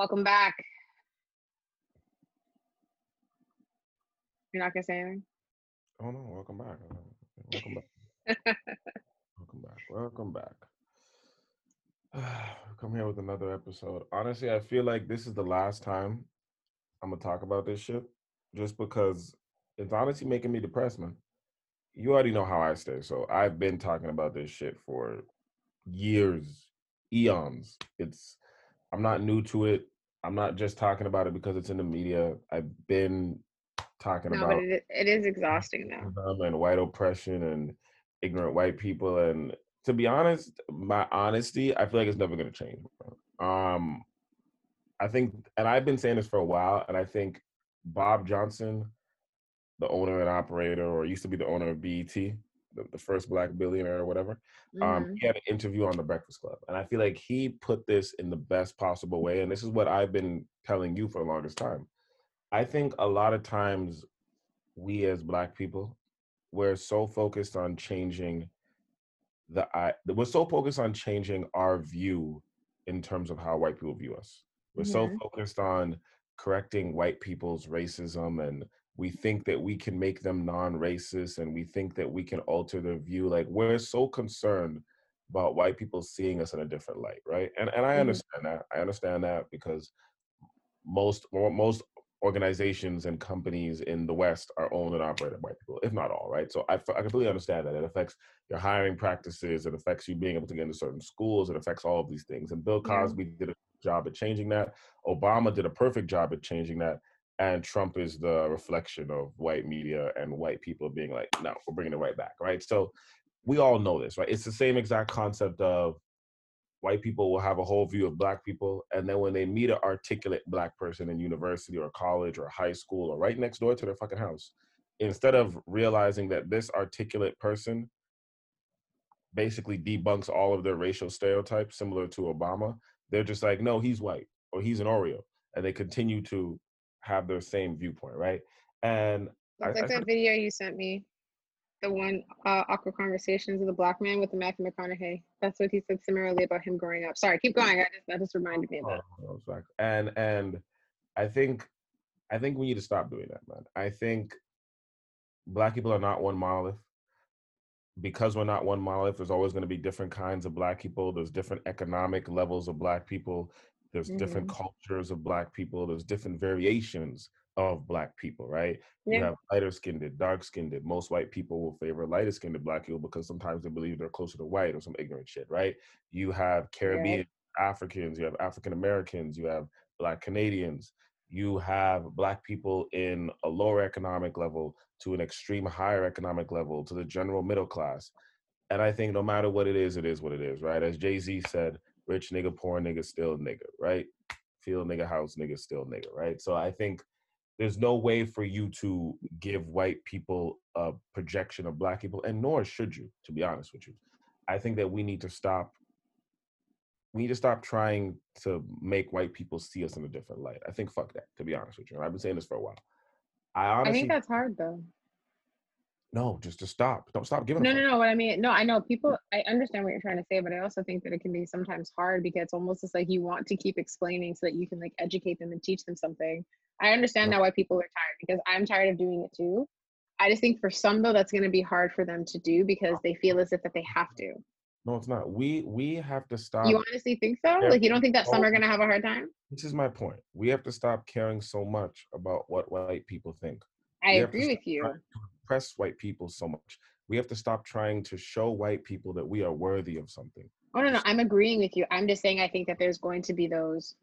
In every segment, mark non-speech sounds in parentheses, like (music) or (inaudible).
Welcome back. You're not gonna say anything? Oh no, (laughs) welcome back. Welcome back. welcome back. Welcome back. Come here with another episode. Honestly, I feel like this is the last time I'm gonna talk about this shit. Just because it's honestly making me depressed, man. You already know how I stay, so I've been talking about this shit for years, eons. It's I'm not new to it. I'm not just talking about it because it's in the media. I've been talking No, about but it, it is exhausting now. and white oppression and ignorant white people. And to be honest, my honesty, I feel like it's never going to change. Um, I think, and I've been saying this for a while, and I think Bob Johnson, the owner and operator, or used to be the owner of BET, the, the first black billionaire or whatever, um, Mhm. he had an interview on the Breakfast Club, and I feel like he put this in the best possible way. And this is what I've been telling you for the longest time. I think a lot of times we as black people, we're so focused on changing the I we're so focused on changing our view in terms of how white people view us. We're so Mhm. focused on correcting white people's racism and we think that we can make them non-racist and we think that we can alter their view like we're so concerned about white people seeing us in a different light right? And and i Mhm. understand that. I understand that because most most organizations and companies in the west are owned and operated by white people if not all right? So I, I completely understand that. It affects your hiring practices it affects you being able to get into certain schools it affects all of these things. And bill cosby did a job at changing that. Obama did a perfect job at changing that and trump is the reflection of white media and white people being like no we're bringing it right back right? So we all know this right? It's the same exact concept of white people will have a whole view of black people and then when they meet an articulate black person in university or college or high school or right next door to their fucking house instead of realizing that this articulate person basically debunks all of their racial stereotypes similar to obama they're just like no he's white or he's an oreo and they continue to have their same viewpoint right and I- It's like I that video you sent me, the one uh, awkward conversations of the black man with the Matthew McConaughey. That's what he said similarly about him growing up. Sorry, keep going. I just that just reminded me of that. Oh. And and I think I think we need to stop doing that, man. I think black people are not one monolith. Because we're not one monolith, there's always going to be different kinds of black people. There's different economic levels of black people. There's different mm-hmm. cultures of black people. There's different variations of black people, right? You have lighter skinned, dark skinned. Most white people will favor lighter skinned black people because sometimes they believe they're closer to white or some ignorant shit, right? You have Caribbean Africans, you have African Americans, you have Black Canadians, you have Black people in a lower economic level to an extreme higher economic level to the general middle class. And I think no matter what it is, it is what it is, right? As Jay Z said, rich nigga, poor nigga, still nigga, right? Feel nigga house, nigga, still nigga, right? So I think there's no way for you to give white people a projection of black people, and nor should you, to be honest with you. I think that we need to stop we need to stop trying to make white people see us in a different light. I think fuck that, to be honest with you. And I've been saying this for a while. I honestly, I think that's hard though. No, just to stop. Don't stop giving No, no, no. What I mean, no, I know people. I understand what you're trying to say, but I also think that it can be sometimes hard because it's almost just like you want to keep explaining so that you can like educate them and teach them something. I understand No. now why people are tired because I'm tired of doing it too. I just think for some though that's going to be hard for them to do because they feel as if that they have to. No, it's not. We we have to stop. You honestly think so? Like you don't think that some Oh. are going to have a hard time? this is my point. We have to stop caring so much about what white people think. I agree with you. Impress white people so much. We have to stop trying to show white people that we are worthy of something. Oh no, no, I'm agreeing with you. I'm just saying I think that there's going to be those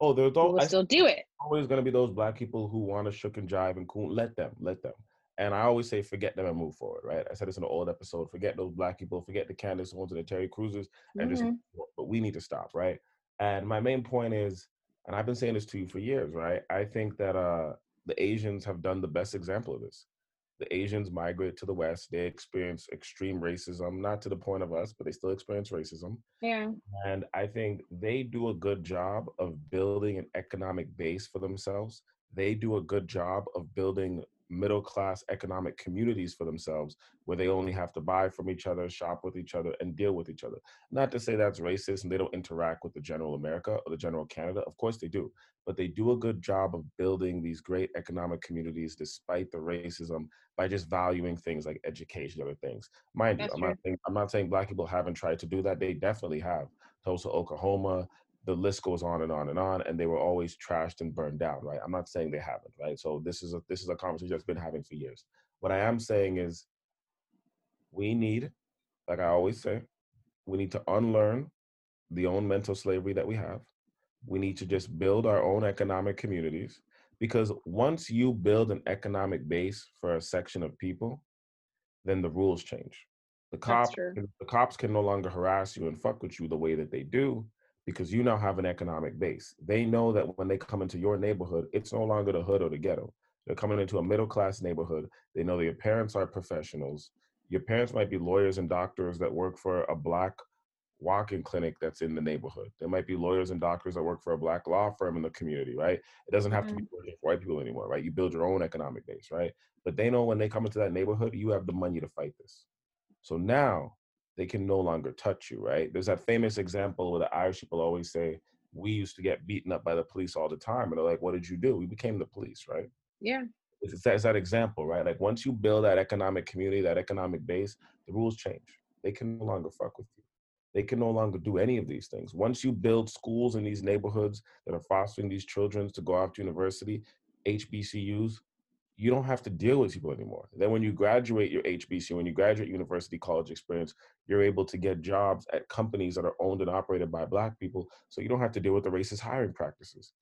Oh, there's who al- will I still do it. always going to be those black people who want to shook and jive and cool. Let them, let them. And I always say, forget them and move forward, right? I said this in an old episode. Forget those black people. Forget the Candace Owens and the Terry Crewses, and just. Mhm. But we need to stop, right? And my main point is, and I've been saying this to you for years, right? I think that uh the Asians have done the best example of this. The Asians migrate to the West. They experience extreme racism, not to the point of us, but they still experience racism. Yeah. And I think they do a good job of building an economic base for themselves. They do a good job of building middle class economic communities for themselves where they only have to buy from each other, shop with each other, and deal with each other. Not to say that's racist and they don't interact with the general America or the general Canada. Of course they do. But they do a good job of building these great economic communities despite the racism by just valuing things like education, other things. Mind that's you, I'm not, saying, I'm not saying black people haven't tried to do that. They definitely have. Tulsa, Oklahoma, the list goes on and on and on and they were always trashed and burned down right? I'm not saying they haven't right? So this is a this is a conversation that's been having for years. What i am saying is we need like i always say we need to unlearn the own mental slavery that we have. We need to just build our own economic communities because once you build an economic base for a section of people then the rules change. The cops the cops can no longer harass you and fuck with you the way that they do because you now have an economic base. They know that when they come into your neighborhood, it's no longer the hood or the ghetto. They're coming into a middle class neighborhood. They know that your parents are professionals. Your parents might be lawyers and doctors that work for a black walk-in clinic that's in the neighborhood. There might be lawyers and doctors that work for a black law firm in the community, right? It doesn't have mm-hmm. to be mm-hmm. for white people anymore, right? You build your own economic base, right? But they know when they come into that neighborhood, you have the money to fight this. So now they can no longer touch you, right? There's that famous example where the Irish people always say, we used to get beaten up by the police all the time. And they're like, what did you do? We became the police, right? Yeah. It's that, it's that example, right? Like once you build that economic community, that economic base, the rules change. They can no longer fuck with you. They can no longer do any of these things. Once you build schools in these neighborhoods that are fostering these children to go off to university, HBCUs, you don't have to deal with people anymore. Then when you graduate your HBC, when you graduate university college experience, you're able to get jobs at companies that are owned and operated by black people. So you don't have to deal with the racist hiring practices.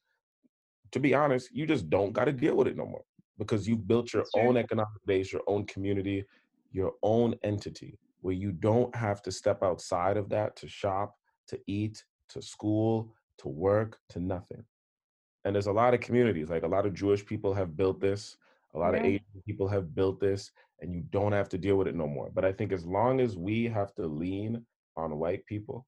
To be honest, you just don't got to deal with it no more because you've built your own economic base, your own community, your own entity where you don't have to step outside of that to shop, to eat, to school, to work, to nothing. And there's a lot of communities, like a lot of Jewish people have built this a lot yeah. of Asian people have built this and you don't have to deal with it no more. But I think as long as we have to lean on white people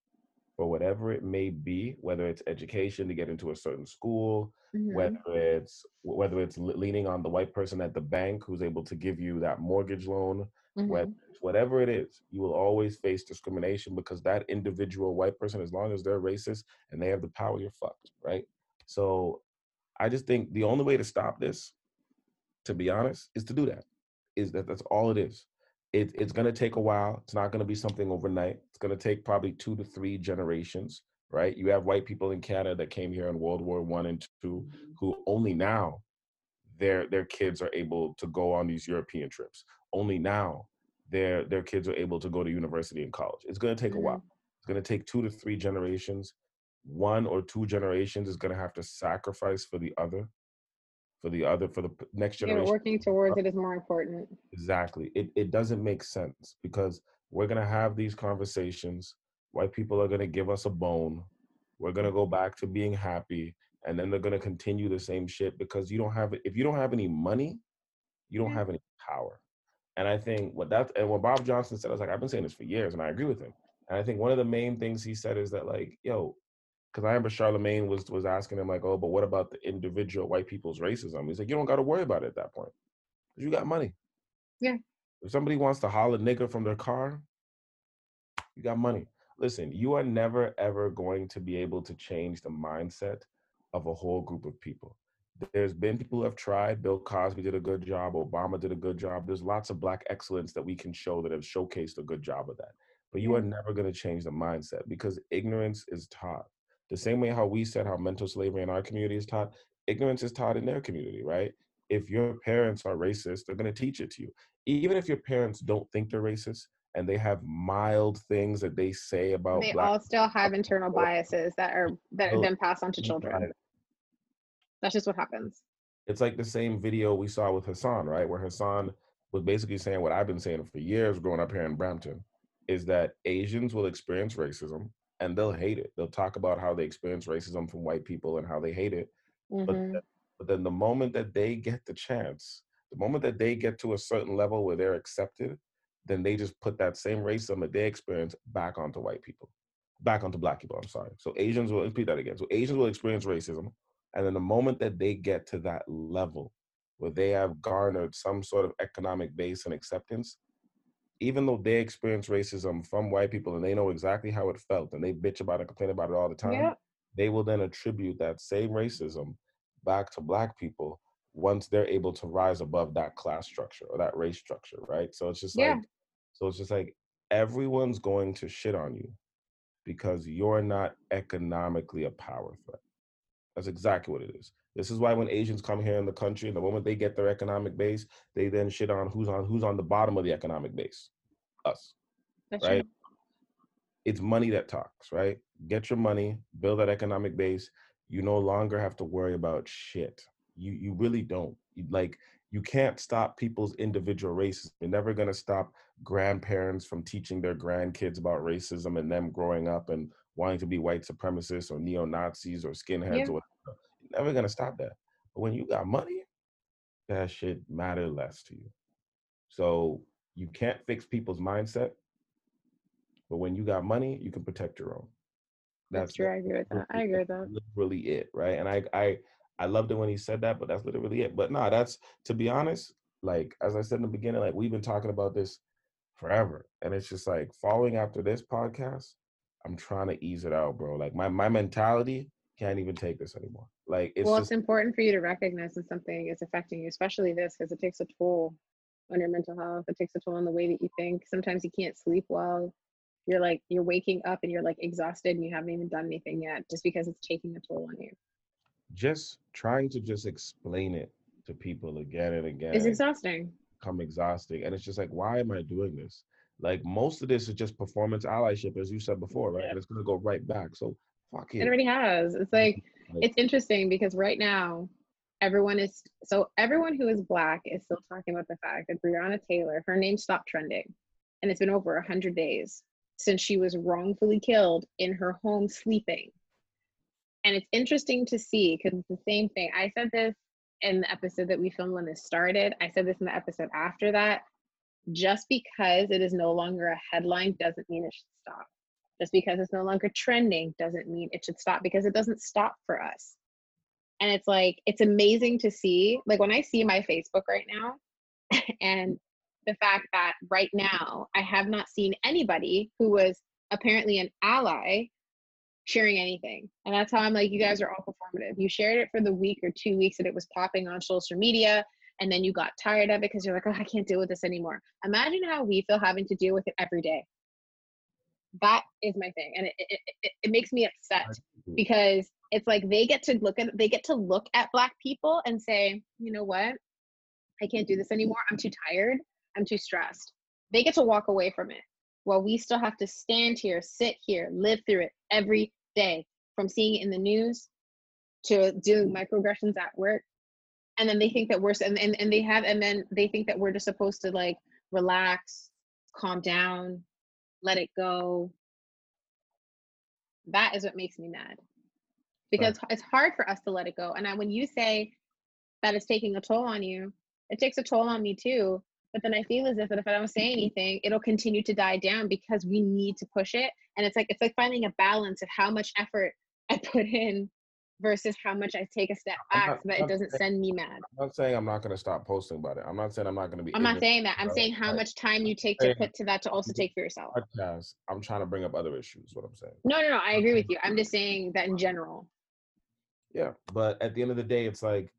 for whatever it may be, whether it's education to get into a certain school, mm-hmm. whether it's whether it's leaning on the white person at the bank who's able to give you that mortgage loan, mm-hmm. whatever it is, you will always face discrimination because that individual white person, as long as they're racist and they have the power, you're fucked, right? So I just think the only way to stop this to be honest, is to do that. Is that that's all it is. It, it's going to take a while. It's not going to be something overnight. It's going to take probably two to three generations, right? You have white people in Canada that came here in World War One and 2 mm-hmm. who only now their their kids are able to go on these European trips. Only now their their kids are able to go to university and college. It's going to take mm-hmm. a while. It's going to take two to three generations. One or two generations is going to have to sacrifice for the other for the other for the next generation. Yeah, working towards uh, it is more important. Exactly. It it doesn't make sense because we're gonna have these conversations. White people are gonna give us a bone. We're gonna go back to being happy, and then they're gonna continue the same shit because you don't have if you don't have any money, you don't mm-hmm. have any power. And I think what that and what Bob Johnson said, I was like, I've been saying this for years, and I agree with him. And I think one of the main things he said is that like, yo, because I remember Charlemagne was was asking him like, "Oh, but what about the individual white people's racism?" He's like, "You don't got to worry about it at that point because you got money." Yeah. If somebody wants to holler nigger from their car, you got money. Listen, you are never ever going to be able to change the mindset of a whole group of people. There's been people who have tried. Bill Cosby did a good job. Obama did a good job. There's lots of black excellence that we can show that have showcased a good job of that. But you are never going to change the mindset because ignorance is taught the same way how we said how mental slavery in our community is taught, ignorance is taught in their community, right? If your parents are racist, they're going to teach it to you. Even if your parents don't think they're racist and they have mild things that they say about they all still have internal biases that are that are then oh, passed on to children. That's just what happens. It's like the same video we saw with Hassan, right? Where Hassan was basically saying what I've been saying for years growing up here in Brampton is that Asians will experience racism and they'll hate it. They'll talk about how they experience racism from white people and how they hate it. Mm-hmm. But, then, but then the moment that they get the chance, the moment that they get to a certain level where they're accepted, then they just put that same racism that they experience back onto white people, back onto black people. I'm sorry. So Asians will repeat that again. So Asians will experience racism. And then the moment that they get to that level, where they have garnered some sort of economic base and acceptance, even though they experience racism from white people and they know exactly how it felt and they bitch about it, complain about it all the time, yeah. they will then attribute that same racism back to black people once they're able to rise above that class structure or that race structure, right? So it's just yeah. like, so it's just like everyone's going to shit on you because you're not economically a power threat. That's exactly what it is. This is why when Asians come here in the country, the moment they get their economic base, they then shit on who's on who's on the bottom of the economic base. Us. That's right? True. It's money that talks, right? Get your money, build that economic base. You no longer have to worry about shit. You you really don't. You, like you can't stop people's individual races. You're never gonna stop grandparents from teaching their grandkids about racism and them growing up and wanting to be white supremacists or neo Nazis or skinheads yeah. or whatever. You're never gonna stop that. But when you got money, that shit matter less to you. So you can't fix people's mindset, but when you got money, you can protect your own. That's, that's true. I agree with that. I agree with that. Literally it, right? And I I I loved it when he said that, but that's literally it. But no, that's to be honest, like as I said in the beginning, like we've been talking about this forever. And it's just like following after this podcast, I'm trying to ease it out, bro. Like my my mentality can't even take this anymore. Like it's well, just, it's important for you to recognize that something is affecting you, especially this, because it takes a toll on your mental health. It takes a toll on the way that you think. Sometimes you can't sleep well. You're like you're waking up and you're like exhausted and you haven't even done anything yet, just because it's taking a toll on you. Just trying to just explain it to people again and again. It's exhausting. Come exhausting, and it's just like, why am I doing this? Like most of this is just performance allyship, as you said before, right? Yeah. And it's gonna go right back. So fuck it. It already has. It's like, like it's interesting because right now everyone is so everyone who is black is still talking about the fact that Breonna Taylor, her name stopped trending. And it's been over a hundred days since she was wrongfully killed in her home sleeping. And it's interesting to see because it's the same thing. I said this in the episode that we filmed when this started. I said this in the episode after that just because it is no longer a headline doesn't mean it should stop. Just because it's no longer trending doesn't mean it should stop because it doesn't stop for us. And it's like, it's amazing to see, like when I see my Facebook right now (laughs) and the fact that right now I have not seen anybody who was apparently an ally sharing anything. And that's how I'm like, you guys are all performative. You shared it for the week or two weeks that it was popping on social media and then you got tired of it because you're like, oh, I can't deal with this anymore. Imagine how we feel having to deal with it every day. That is my thing, and it it, it, it makes me upset because it's like they get to look at they get to look at black people and say, you know what, I can't do this anymore. I'm too tired. I'm too stressed. They get to walk away from it while we still have to stand here, sit here, live through it every day, from seeing it in the news to doing microaggressions at work and then they think that we're and, and, and they have and then they think that we're just supposed to like relax calm down let it go that is what makes me mad because right. it's hard for us to let it go and I, when you say that it's taking a toll on you it takes a toll on me too but then i feel as if that if i don't say anything it'll continue to die down because we need to push it and it's like it's like finding a balance of how much effort i put in versus how much I take a step back so that it doesn't send me mad. I'm not saying I'm not going to stop posting about it. I'm not saying I'm not going to be. I'm not saying that. I'm saying how much time you take to put to that to also take for yourself. Podcast. I'm trying to bring up other issues. What I'm saying. No, no, no. I agree with you. I'm just saying that in general. Yeah, but at the end of the day, it's like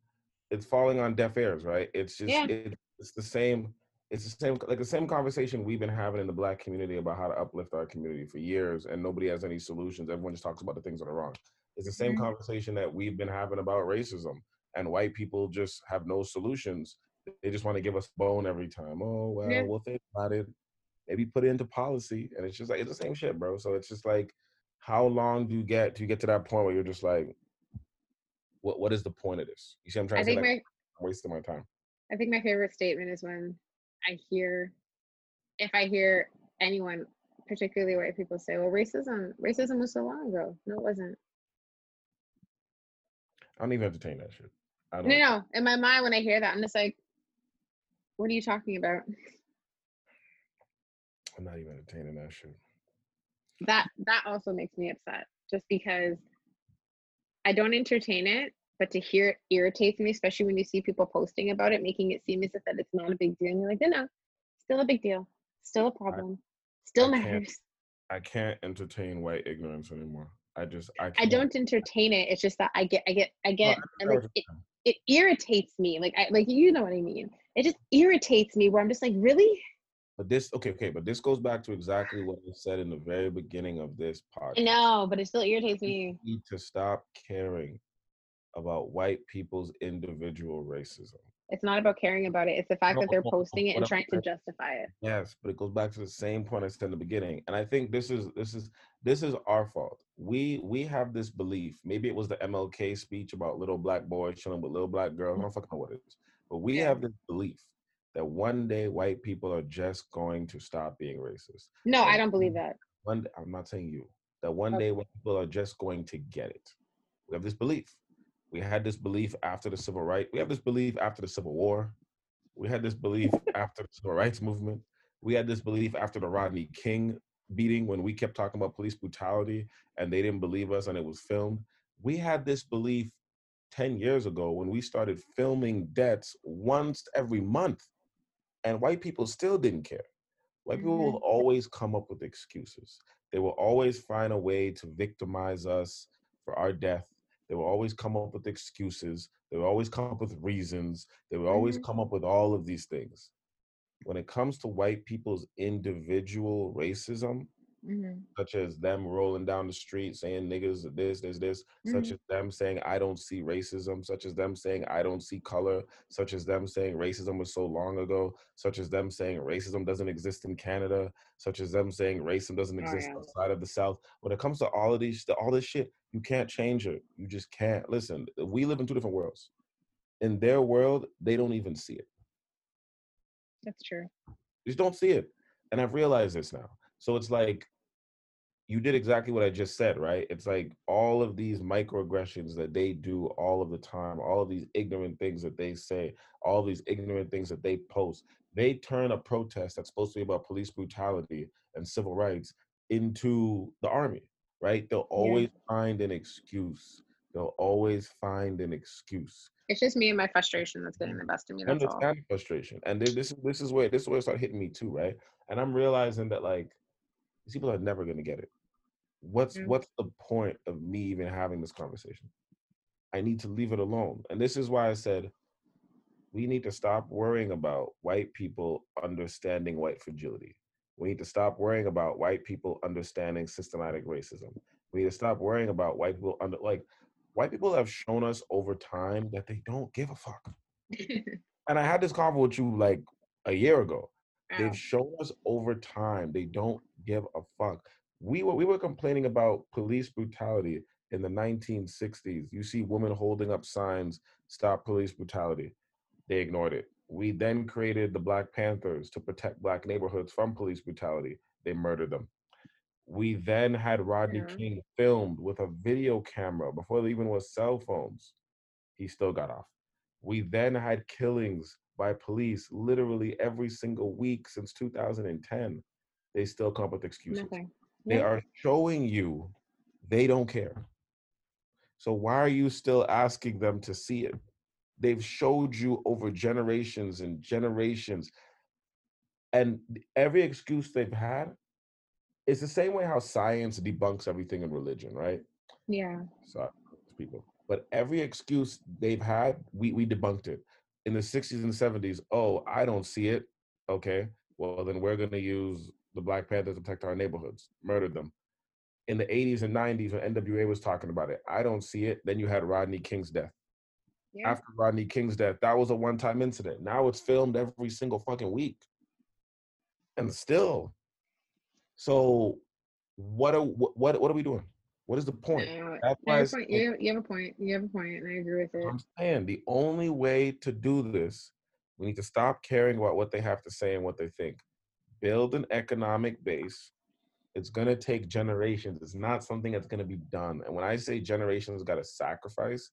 it's falling on deaf ears, right? It's just yeah. it, it's the same. It's the same, like the same conversation we've been having in the black community about how to uplift our community for years, and nobody has any solutions. Everyone just talks about the things that are wrong. It's the same mm-hmm. conversation that we've been having about racism, and white people just have no solutions. They just want to give us bone every time. Oh well, yeah. we'll think about it. Maybe put it into policy, and it's just like it's the same shit, bro. So it's just like, how long do you get to get to that point where you're just like, what what is the point of this? You see, I'm trying I to think say, like, I'm wasting my time. I think my favorite statement is when I hear, if I hear anyone, particularly white people, say, "Well, racism, racism was so long ago." No, it wasn't. I don't even entertain that shit. I don't. No, no. In my mind, when I hear that, I'm just like, what are you talking about? I'm not even entertaining that shit. That that also makes me upset, just because I don't entertain it, but to hear it irritates me, especially when you see people posting about it, making it seem as if that it's not a big deal. And you're like, no, no, still a big deal, still a problem, still I matters. I can't entertain white ignorance anymore. I just I, I don't entertain it. It's just that I get, I get, I No, get, I and like it, it irritates me. Like I, like you know what I mean. It just irritates me where I'm just like, really? But this okay, okay, but this goes back to exactly what I said in the very beginning of this podcast. No, but it still irritates me. We need to stop caring about white people's individual racism. It's not about caring about it. It's the fact No, that they're posting it and trying to justify it. Yes, but it goes back to the same point I said in the beginning. And I think this is this is this is our fault. We we have this belief. Maybe it was the MLK speech about little black boys chilling with little black girls. I mm. don't fucking know what it is. But we Yeah. have this belief that one day white people are just going to stop being racist. No, I don't believe that. One I'm not saying you. That one Okay. day white people are just going to get it. We have this belief. We had this belief after the civil rights. We have this belief after the Civil War. We had this belief (laughs) after the civil rights movement. We had this belief after the Rodney King beating when we kept talking about police brutality and they didn't believe us and it was filmed. We had this belief 10 years ago when we started filming deaths once every month and white people still didn't care. White people mm-hmm. will always come up with excuses. They will always find a way to victimize us for our death. They will always come up with excuses. They will always come up with reasons. They will always Mhm. come up with all of these things. When it comes to white people's individual racism, Mhm. such as them rolling down the street saying niggas this, there's this, such Mhm. as them saying I don't see racism, such as them saying I don't see color, such as them saying racism was so long ago, such as them saying racism doesn't exist in Canada, such as them saying racism doesn't Oh, exist yeah. outside of the South. When it comes to all of these, all this shit, you can't change it. You just can't. Listen, we live in two different worlds. In their world, they don't even see it. That's true. You just don't see it. And I've realized this now. So it's like you did exactly what I just said, right? It's like all of these microaggressions that they do all of the time, all of these ignorant things that they say, all these ignorant things that they post, they turn a protest that's supposed to be about police brutality and civil rights into the army, right? They'll always find an excuse. They'll always find an excuse. It's just me and my frustration that's getting the best of me. That's all. understand frustration, and this is this is where this is where it started hitting me too, right? And I'm realizing that like these people are never gonna get it. What's Mm. what's the point of me even having this conversation? I need to leave it alone, and this is why I said we need to stop worrying about white people understanding white fragility. We need to stop worrying about white people understanding systematic racism. We need to stop worrying about white people under like white people have shown us over time that they don't give a fuck (laughs) and I had this convo with you like a year ago. They've shown us over time they don't give a fuck. We were we were complaining about police brutality in the 1960s. You see women holding up signs, "Stop police brutality." They ignored it. We then created the Black Panthers to protect black neighborhoods from police brutality. They murdered them. We then had Rodney Yeah. King filmed with a video camera before there even was cell phones. He still got off. We then had killings by police literally every single week since 2010. They still come up with excuses. Nothing. They are showing you they don't care. So why are you still asking them to see it? They've showed you over generations and generations. And every excuse they've had is the same way how science debunks everything in religion, right? Yeah. So people. But every excuse they've had, we, we debunked it. In the 60s and 70s, oh, I don't see it. Okay, well, then we're going to use the Black Panthers to protect our neighborhoods, murdered them. In the 80s and 90s, when NWA was talking about it, I don't see it. Then you had Rodney King's death. Yeah. After Rodney King's death, that was a one time incident. Now it's filmed every single fucking week. And still. So, what are, what, what, what are we doing? What is the point? No, That's no, why I your say- point. You, you have a point. You have a point, and I agree with it. I'm saying the only way to do this, we need to stop caring about what they have to say and what they think. Build an economic base. It's gonna take generations. It's not something that's gonna be done. And when I say generations got to sacrifice,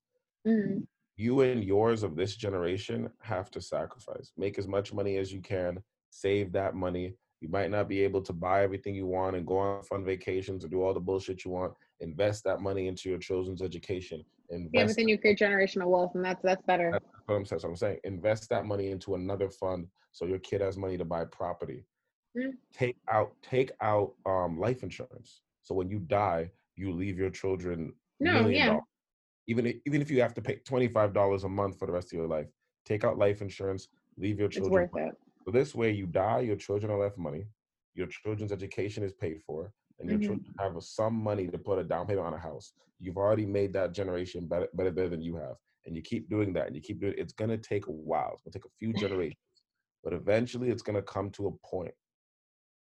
Mm. you and yours of this generation have to sacrifice. Make as much money as you can. Save that money You might not be able to buy everything you want and go on fun vacations or do all the bullshit you want. Invest that money into your children's education. Invest yeah, but then you create generational wealth, and that's that's better. That's what I'm saying. So I'm saying invest that money into another fund so your kid has money to buy property. Mm. Take out take out um, life insurance. So when you die, you leave your children no, yeah. Dollars. Even if, even if you have to pay twenty five dollars a month for the rest of your life, take out life insurance. Leave your children. It's worth it. So this way, you die, your children are left money, your children's education is paid for, and your mm-hmm. children have some money to put a down payment on a house. You've already made that generation better, better, better than you have, and you keep doing that, and you keep doing. It. It's gonna take a while. It's gonna take a few (laughs) generations, but eventually, it's gonna come to a point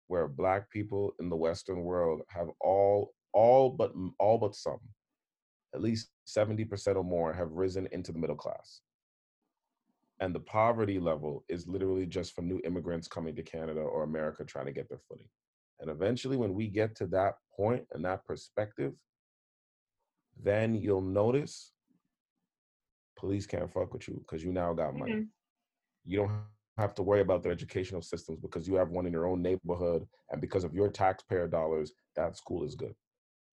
where Black people in the Western world have all, all but all but some, at least seventy percent or more, have risen into the middle class and the poverty level is literally just from new immigrants coming to Canada or America trying to get their footing. And eventually, when we get to that point and that perspective, then you'll notice police can't fuck with you because you now got money. Mm-hmm. You don't have to worry about their educational systems because you have one in your own neighborhood, and because of your taxpayer dollars, that school is good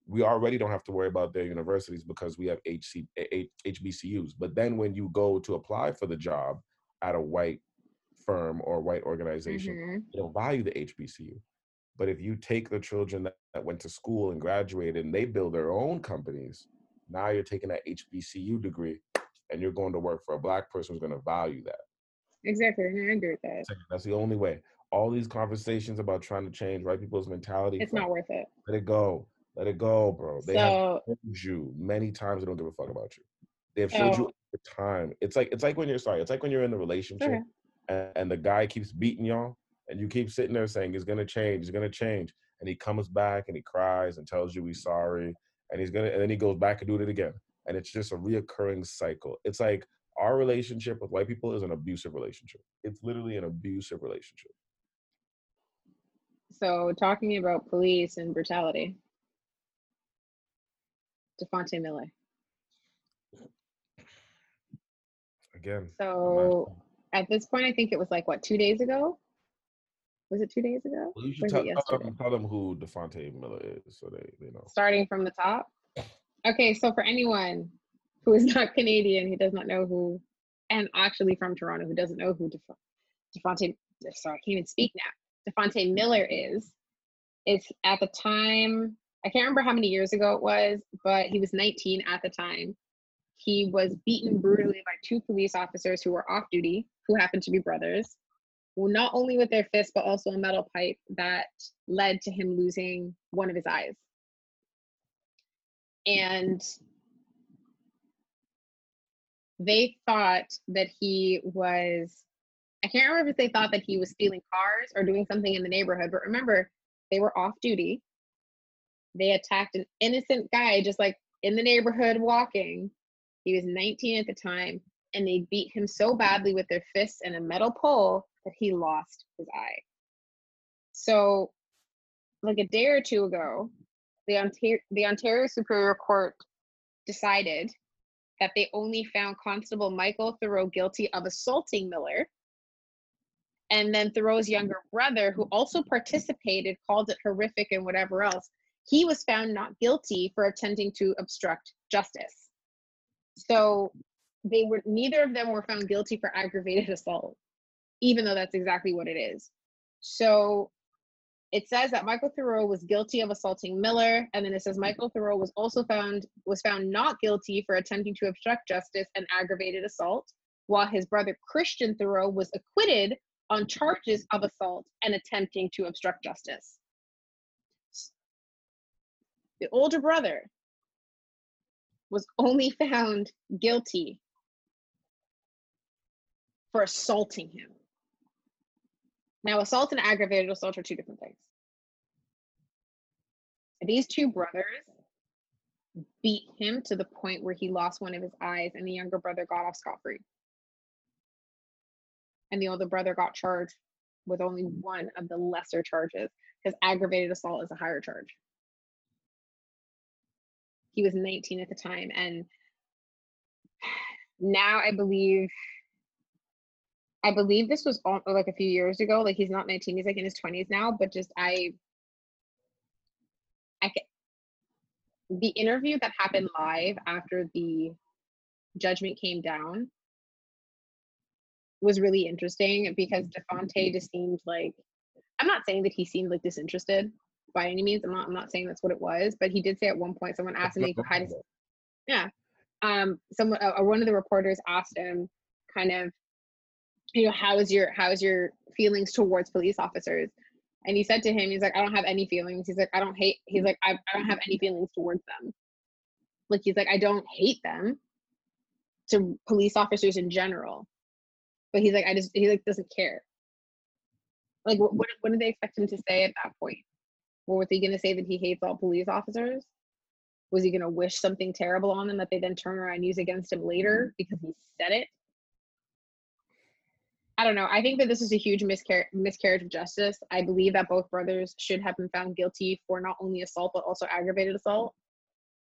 we already don't have to worry about their universities because we have HC, HBCUs. But then when you go to apply for the job at a white firm or white organization, mm-hmm. they don't value the HBCU. But if you take the children that, that went to school and graduated and they build their own companies, now you're taking that HBCU degree and you're going to work for a black person who's going to value that. Exactly. I agree with that. That's the only way. All these conversations about trying to change white people's mentality. It's not worth it. Let it go. Let it go, bro. They so, have told you many times they don't give a fuck about you. They have showed you the time. It's like it's like when you're sorry. It's like when you're in a relationship okay. and, and the guy keeps beating y'all, and you keep sitting there saying it's gonna change, it's gonna change, and he comes back and he cries and tells you he's sorry, and he's gonna, and then he goes back and do it again, and it's just a reoccurring cycle. It's like our relationship with white people is an abusive relationship. It's literally an abusive relationship. So talking about police and brutality, Dafonte Miller. Again. So at this point, I think it was like what two days ago. Was it two days ago? Well, you should tell, tell, them, tell them who Dafonte Miller is, so they they know. Starting from the top. Okay, so for anyone who is (laughs) not Canadian, who does not know who, and actually from Toronto, who doesn't know who Dafonte, sorry, I can't even speak now. Dafonte Miller is. It's at the time I can't remember how many years ago it was, but he was 19 at the time. He was beaten brutally by two police officers who were off duty, who happened to be brothers, not only with their fists, but also a metal pipe that led to him losing one of his eyes. And they thought that he was, I can't remember if they thought that he was stealing cars or doing something in the neighborhood, but remember, they were off duty they attacked an innocent guy just like in the neighborhood walking. He was 19 at the time, and they beat him so badly with their fists and a metal pole that he lost his eye. So, like a day or two ago, the Ontario, the Ontario Superior Court decided that they only found Constable Michael Theriault guilty of assaulting Miller. And then Theriault's younger brother, who also participated, called it horrific and whatever else, he was found not guilty for attempting to obstruct justice. So they were neither of them were found guilty for aggravated assault, even though that's exactly what it is. So it says that Michael Theriault was guilty of assaulting Miller, and then it says Michael Theriault was also found was found not guilty for attempting to obstruct justice and aggravated assault, while his brother Christian Theriault was acquitted on charges of assault and attempting to obstruct justice the older brother was only found guilty for assaulting him. Now, assault and aggravated assault are two different things. These two brothers beat him to the point where he lost one of his eyes, and the younger brother got off scot free. And the older brother got charged with only one of the lesser charges because aggravated assault is a higher charge he was 19 at the time and (sighs) now i believe I believe this was all, like a few years ago. Like he's not 19, he's like in his 20s now, but just I I can, the interview that happened live after the judgment came down was really interesting because Dafonte just seemed like I'm not saying that he seemed like disinterested by any means. I'm not I'm not saying that's what it was, but he did say at one point someone asked him how does yeah. Um someone uh, one of the reporters asked him kind of you know how is your how is your feelings towards police officers? And he said to him he's like i don't have any feelings. He's like i don't hate he's like i, I don't have any feelings towards them. Like he's like i don't hate them to police officers in general. But he's like i just he like doesn't care. Like what what, what did they expect him to say at that point? Or was he going to say that he hates all police officers? Was he going to wish something terrible on them that they then turn around and use against him later because he said it I don't know. I think that this is a huge miscar- miscarriage of justice. I believe that both brothers should have been found guilty for not only assault but also aggravated assault.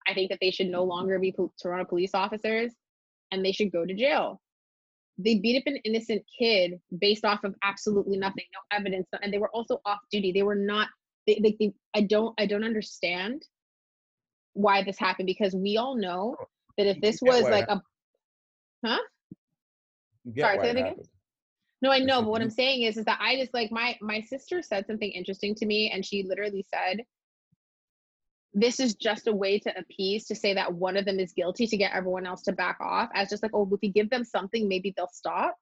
I think that they should no longer be Toronto police officers and they should go to jail. They beat up an innocent kid based off of absolutely nothing, no evidence, and they were also off duty. They were not. They, they, they I don't. I don't understand why this happened because we all know that if this was like a, huh? Sorry, say that again. Happened. No, I know, but what I'm saying is, is that I just like my my sister said something interesting to me, and she literally said, "This is just a way to appease to say that one of them is guilty to get everyone else to back off." As just like, oh, if we give them something, maybe they'll stop.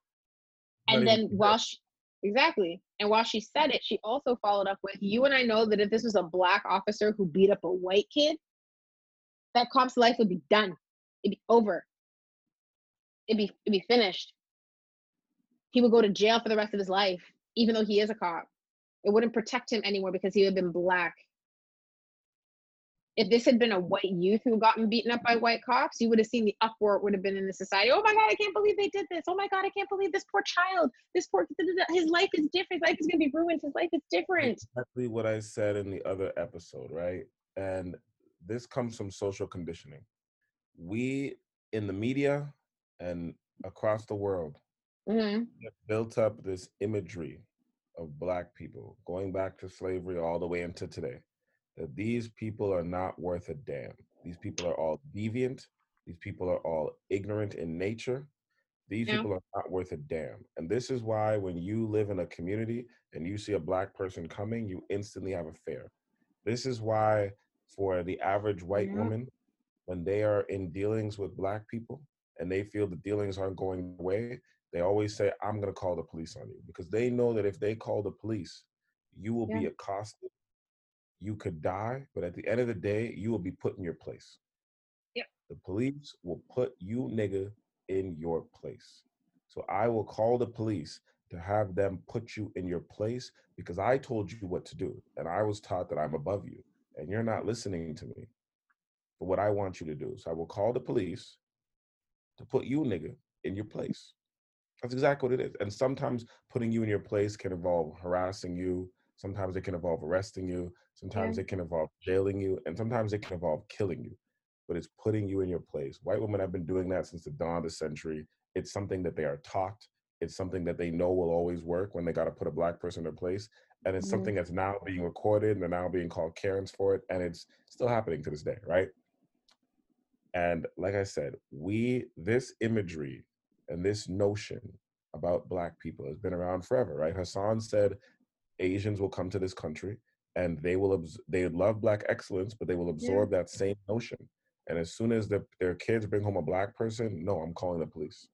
And then while she, exactly, and while she said it, she also followed up with, "You and I know that if this was a black officer who beat up a white kid, that cop's life would be done. It'd be over. It'd be it'd be finished." He would go to jail for the rest of his life, even though he is a cop. It wouldn't protect him anymore because he had been black. If this had been a white youth who gotten beaten up by white cops, you would have seen the uproar would have been in the society. Oh my God, I can't believe they did this. Oh my God, I can't believe this poor child. This poor, his life is different. His life is going to be ruined. His life is different. Exactly what I said in the other episode, right? And this comes from social conditioning. We in the media and across the world mm-hmm. built up this imagery of black people going back to slavery all the way into today that these people are not worth a damn. These people are all deviant. These people are all ignorant in nature. These people are not worth a damn. And this is why when you live in a community and you see a black person coming you instantly have a fear. This is why for the average white yeah. woman when they are in dealings with black people and they feel the dealings aren't going away they always say, I'm going to call the police on you because they know that if they call the police, you will yeah. be accosted. You could die, but at the end of the day, you will be put in your place. Yep. The police will put you, nigga, in your place. So I will call the police to have them put you in your place because I told you what to do. And I was taught that I'm above you and you're not listening to me for what I want you to do. So I will call the police to put you, nigga, in your place. That's exactly what it is. And sometimes putting you in your place can involve harassing you. Sometimes it can involve arresting you. Sometimes yeah. it can involve jailing you. And sometimes it can involve killing you. But it's putting you in your place. White women have been doing that since the dawn of the century. It's something that they are taught. It's something that they know will always work when they got to put a black person in their place. And it's mm-hmm. something that's now being recorded and they're now being called Karens for it. And it's still happening to this day, right? And like I said, we, this imagery and this notion about black people has been around forever, right? Hassan said Asians will come to this country and they will abs- they love black excellence, but they will absorb yeah. that same notion. And as soon as the, their kids bring home a black person, no, I'm calling the police.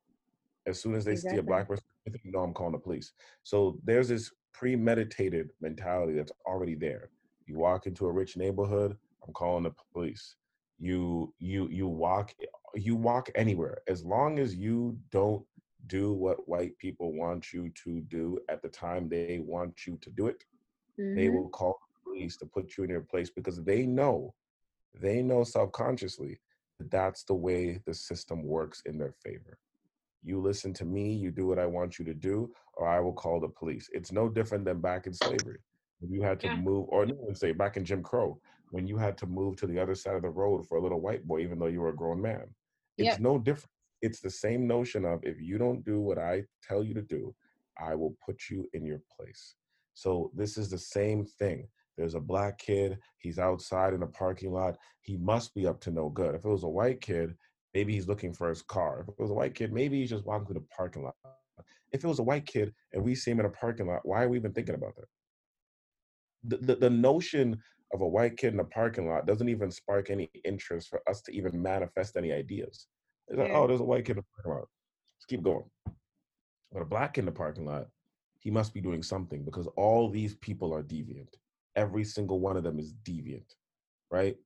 As soon as they exactly. see a black person, no, I'm calling the police. So there's this premeditated mentality that's already there. You walk into a rich neighborhood, I'm calling the police. You you you walk you walk anywhere as long as you don't do what white people want you to do at the time they want you to do it mm-hmm. they will call the police to put you in your place because they know they know subconsciously that that's the way the system works in their favor you listen to me you do what i want you to do or i will call the police it's no different than back in slavery you had to yeah. move or no say back in jim crow when you had to move to the other side of the road for a little white boy even though you were a grown man it's no different. It's the same notion of if you don't do what I tell you to do, I will put you in your place. So this is the same thing. There's a black kid, he's outside in a parking lot. He must be up to no good. If it was a white kid, maybe he's looking for his car. If it was a white kid, maybe he's just walking through the parking lot. If it was a white kid and we see him in a parking lot, why are we even thinking about that? The, the, the notion of a white kid in a parking lot doesn't even spark any interest for us to even manifest any ideas. It's like, yeah. oh, there's a white kid in the parking lot. Let's keep going. But a black kid in the parking lot, he must be doing something because all these people are deviant. Every single one of them is deviant, right?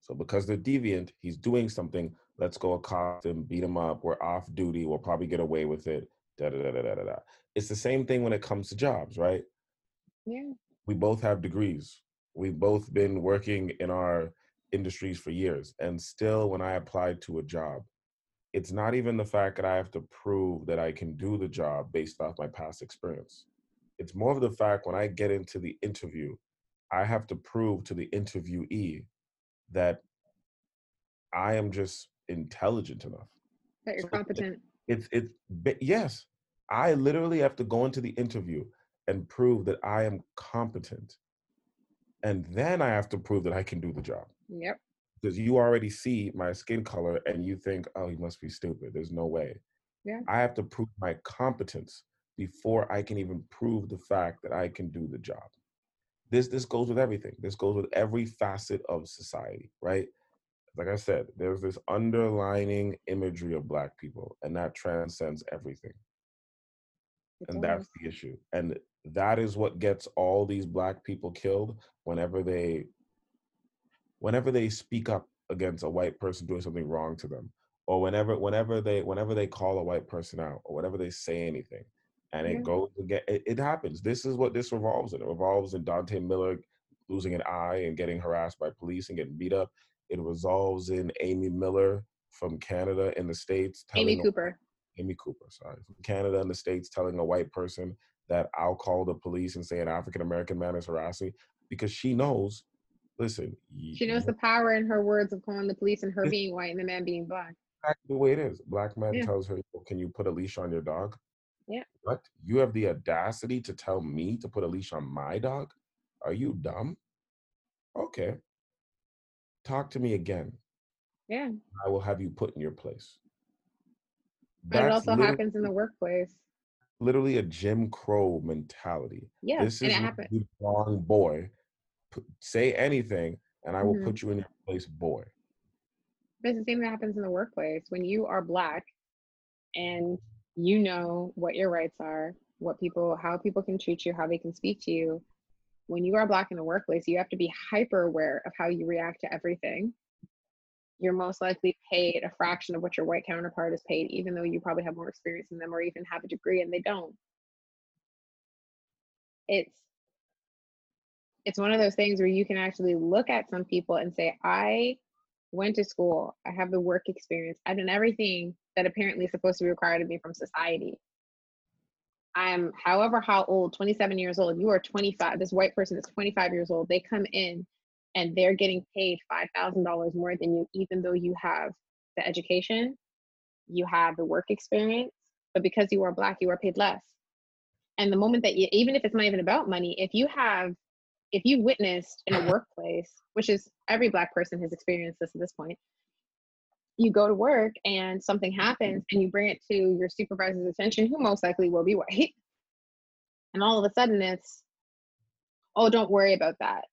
So because they're deviant, he's doing something. Let's go accost him, beat him up. We're off duty. We'll probably get away with it. Da da da da da da. It's the same thing when it comes to jobs, right? Yeah. We both have degrees. We've both been working in our industries for years, and still, when I apply to a job, it's not even the fact that I have to prove that I can do the job based off my past experience. It's more of the fact when I get into the interview, I have to prove to the interviewee that I am just intelligent enough. That you're so competent. It's it's it, yes. I literally have to go into the interview and prove that I am competent. And then I have to prove that I can do the job. Yep because you already see my skin color and you think, oh, he must be stupid. There's no way. Yeah. I have to prove my competence before I can even prove the fact that I can do the job. This this goes with everything. This goes with every facet of society, right? Like I said, there's this underlining imagery of black people, and that transcends everything. And that's the issue. And that is what gets all these black people killed whenever they whenever they speak up against a white person doing something wrong to them or whenever whenever they whenever they call a white person out or whenever they say anything and it goes again it, it happens. This is what this revolves in. It revolves in dante miller losing an eye and getting harassed by police and getting beat up. It resolves in amy miller from canada in the states amy cooper amy cooper sorry from canada and the states telling a white person that i'll call the police and say an african american man is harassing because she knows listen. She knows the power in her words of calling the police and her being white and the man being black. Exactly the way it is. Black man yeah. tells her, "Can you put a leash on your dog?" Yeah. What? You have the audacity to tell me to put a leash on my dog? Are you dumb? Okay. Talk to me again. Yeah. I will have you put in your place. But it also happens in the workplace. Literally a Jim Crow mentality. Yeah, this is and wrong boy say anything and I will mm-hmm. put you in your place, boy. But it's the same that happens in the workplace. When you are black and you know what your rights are, what people, how people can treat you, how they can speak to you. When you are black in the workplace, you have to be hyper aware of how you react to everything. You're most likely paid a fraction of what your white counterpart is paid, even though you probably have more experience than them or even have a degree and they don't. It's it's one of those things where you can actually look at some people and say, I went to school, I have the work experience, I've done everything that apparently is supposed to be required of me from society. I'm however how old, 27 years old, you are 25. This white person is 25 years old. They come in and they're getting paid $5,000 more than you, even though you have the education, you have the work experience, but because you are Black, you are paid less. And the moment that you, even if it's not even about money, if you have if you witnessed in a workplace, which is every black person has experienced this at this point, you go to work and something happens and you bring it to your supervisor's attention, who most likely will be (laughs) white. And all of a sudden it's, oh, don't worry about that.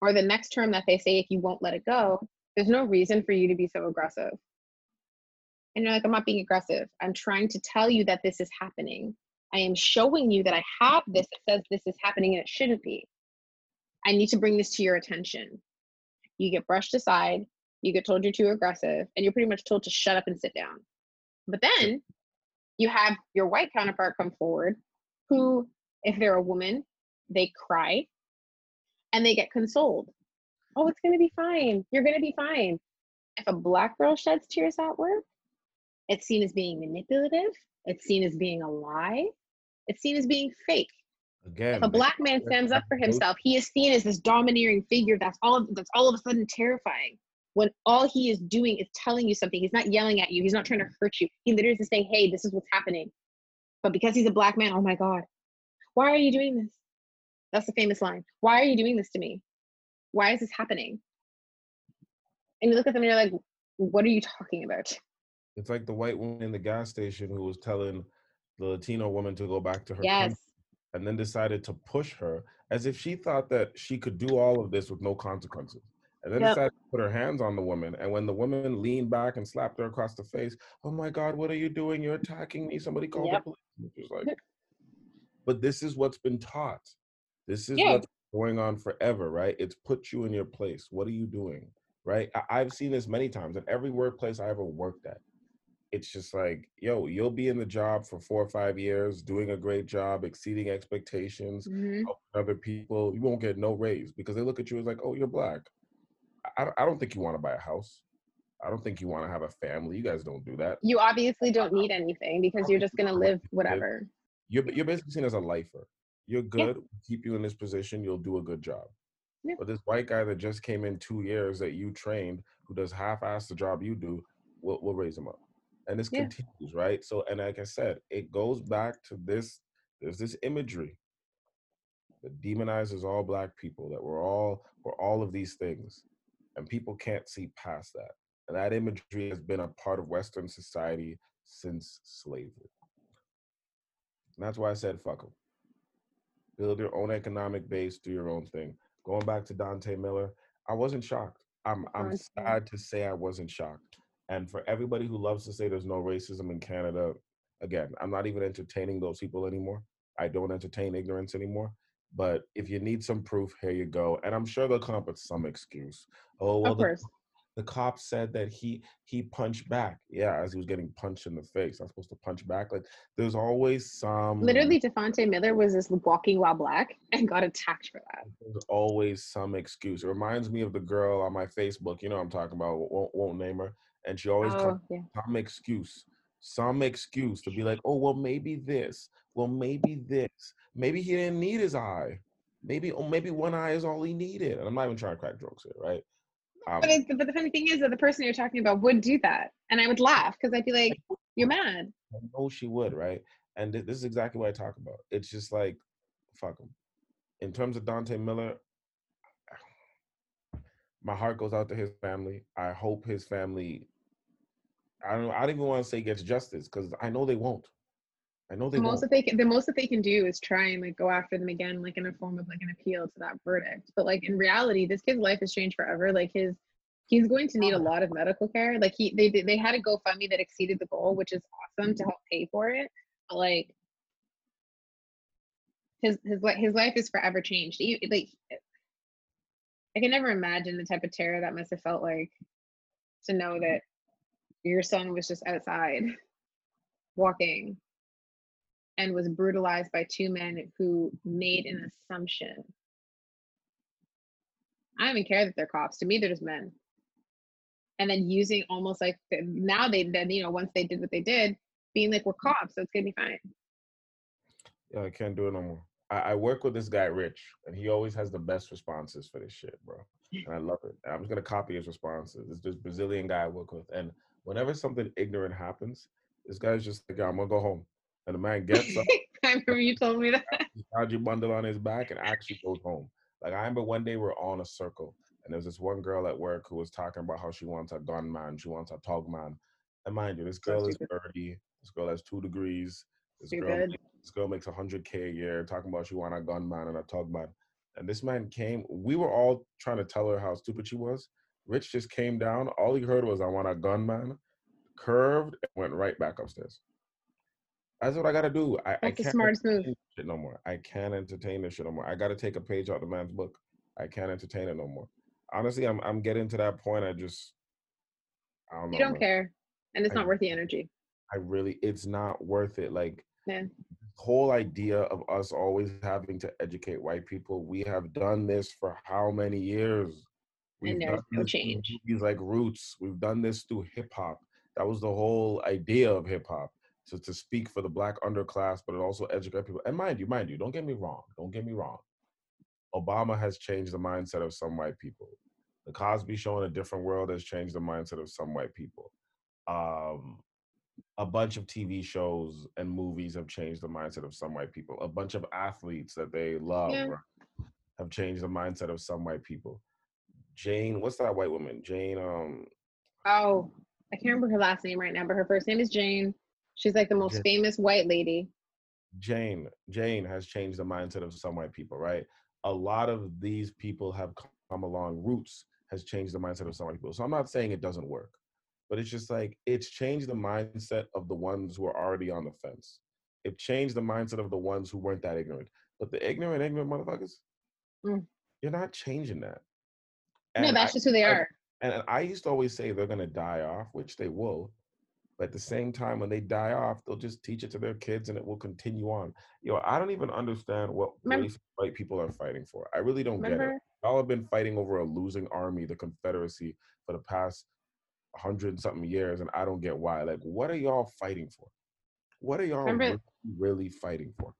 Or the next term that they say, if you won't let it go, there's no reason for you to be so aggressive. And you're like, I'm not being aggressive. I'm trying to tell you that this is happening. I am showing you that I have this that says this is happening and it shouldn't be. I need to bring this to your attention. You get brushed aside, you get told you're too aggressive, and you're pretty much told to shut up and sit down. But then you have your white counterpart come forward who, if they're a woman, they cry and they get consoled. Oh, it's going to be fine. You're going to be fine. If a black girl sheds tears at work, it's seen as being manipulative, it's seen as being a lie, it's seen as being fake. Again, if a black man stands up for himself, he is seen as this domineering figure that's all of, that's all of a sudden terrifying. When all he is doing is telling you something, he's not yelling at you, he's not trying to hurt you. He literally is saying, "Hey, this is what's happening. But because he's a black man, oh my God, why are you doing this? That's the famous line. Why are you doing this to me? Why is this happening? And you look at them and you're like, what are you talking about? It's like the white woman in the gas station who was telling the Latino woman to go back to her Yes. country and then decided to push her as if she thought that she could do all of this with no consequences. And then Yep. decided to put her hands on the woman. And when the woman leaned back and slapped her across the face, oh my God, what are you doing? You're attacking me. Somebody call Yep. the police. Just like, but this is what's been taught. This is Yeah. what's going on forever, right? It's put you in your place. What are you doing? Right? I- I've seen this many times in every workplace I ever worked at. It's just like, yo, you'll be in the job for four or five years, doing a great job, exceeding expectations, Mhm. helping other people. You won't get no raise because they look at you as like, oh, you're black. I, I don't think you want to buy a house. I don't think you want to have a family. You guys don't do that. You obviously don't need anything because you're just going to live whatever. You're you're basically seen as a lifer. You're good. we Keep you in this position. You'll do a good job. Yeah. But this white guy that just came in two years that you trained, who does half-ass the job you do, we'll, we'll raise him up. And this Yeah. continues, right? So, and like I said, it goes back to this. There's this imagery that demonizes all black people. That we're all we're all of these things, and people can't see past that. And that imagery has been a part of Western society since slavery. And that's why I said fuck them. Build your own economic base, do your own thing. Going back to Dante Miller, I wasn't shocked. I'm I'm sad to say I wasn't shocked. And for everybody who loves to say there's no racism in Canada, again, I'm not even entertaining those people anymore. I don't entertain ignorance anymore. But if you need some proof, here you go. And I'm sure they'll come up with some excuse. Oh well, Of course. The cop said that he he punched back. Yeah, as he was getting punched in the face. I'm supposed to punch back. Like there's always some Literally, Dafonte Miller was just walking while black (laughs) and got attacked for that. there's always some excuse. It reminds me of the girl on my Facebook. You know what I'm talking about. Won't, won't name her. And she always Oh, yeah. some excuse, some excuse to be like, oh well, maybe this. Well, maybe this. Maybe he didn't need his eye. Maybe oh, maybe one eye is all he needed. And I'm not even trying to crack jokes here, right? Um, But, it's, but the funny thing is that the person you're talking about would do that. And I would laugh because I'd be like, you're mad. I know she would, right? And th- this is exactly what I talk about. It's just like, fuck him. In terms of Dante Miller, (sighs) my heart goes out to his family. I hope his family. I don't. I don't even want to say gets justice because I know they won't. I know they The won't. most that they can, the most that they can do is try and like go after them again, like in a form of like an appeal to that verdict. But like in reality, this kid's life has changed forever. Like his, he's going to need a oh. lot of medical care. Like he they they had a GoFundMe that exceeded the goal, which is awesome to help pay for it. But like, his his his life is forever changed. He, like, I can never imagine the type of terror that must have felt like to know that your son was just outside walking and was brutalized by two men who made an assumption. I don't even care that they're cops. To me, they're just men. And then using almost like the, now they then you know once they did what they did, being like we're cops, so it's gonna be fine. Yeah, I can't do it no more. I, I work with this guy Rich, and he always has the best responses for this shit, bro. And I love it. I'm just gonna copy his responses. It's this Brazilian guy I work with, and whenever something ignorant happens, this guy's just like, "Yeah, I'm gonna go home," and the man (laughs) gets up. I remember you told me that. Raji bundle on his back and actually goes home. Like I remember one day we are on a circle and there was this one girl at work who was talking about how she wants a gunman, she wants a tog man. And mind you, this girl is. 30, this girl has two degrees, this girl, this girl makes 100k a year, talking about she want a gunman and a tog man. And this man came, we were all trying to tell her how stupid she was. Rich just came down, all he heard was I want a gunman, curved, and went right back upstairs. That's what I gotta do. I, I That's the can't smartest move. shit no more. I can't entertain this shit no more. I gotta take a page out of the man's book. I can't entertain it no more. Honestly, I'm I'm getting to that point. I just I don't know. You don't man. care, and it's I- not worth the energy. I really it's not worth it. Like Yeah. whole idea of us always having to educate white people. We have done this for how many years? And there's no change. Movies like Roots. We've done this through hip hop. That was the whole idea of hip hop. To, to speak for the black underclass, but it also educate people. And mind you, mind you, don't get me wrong. Don't get me wrong. Obama has changed the mindset of some white people. The Cosby Show in a different world has changed the mindset of some white people. Um, a bunch of TV shows and movies have changed the mindset of some white people. A bunch of athletes that they love Yeah. have changed the mindset of some white people. Jane, what's that white woman? Jane, um, Oh, I can't remember her last name right now, but her first name is Jane. She's like the most famous white lady. Jane, Jane has changed the mindset of some white people, right? A lot of these people have come along. Roots has changed the mindset of some white people. So I'm not saying it doesn't work, but it's just like it's changed the mindset of the ones who are already on the fence. It changed the mindset of the ones who weren't that ignorant. But the ignorant, ignorant motherfuckers, Mm. you're not changing that. no, that's I- just who they I- are. and and I used to always say they're gonna die off, which they will. But at the same time, when they die off, they'll just teach it to their kids, and it will continue on. You know, I don't even understand what Remember- race white people are fighting for. I really don't get it. Y'all have been fighting over a losing army, the Confederacy, for the past hundred something years, and I don't get why. Like, what are y'all fighting for? What are y'all Remember- really, really fighting for?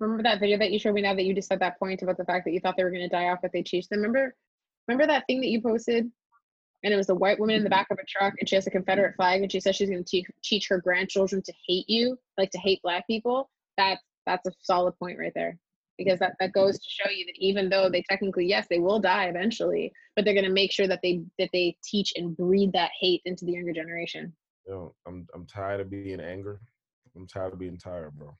Remember that video that you showed me now that you just said that point about the fact that you thought they were going to die off if they teach them? Remember? Remember that thing that you posted? And it was a white woman in the back of a truck and she has a Confederate flag and she says she's going to teach teach her grandchildren to hate you, like to hate black people. That's that's a solid point right there. Because that, that goes to show you that even though they technically, yes, they will die eventually, but they're going to make sure that they that they teach and breed that hate into the younger generation. Yo, I'm I'm tired of being angry. I'm tired of being tired, bro.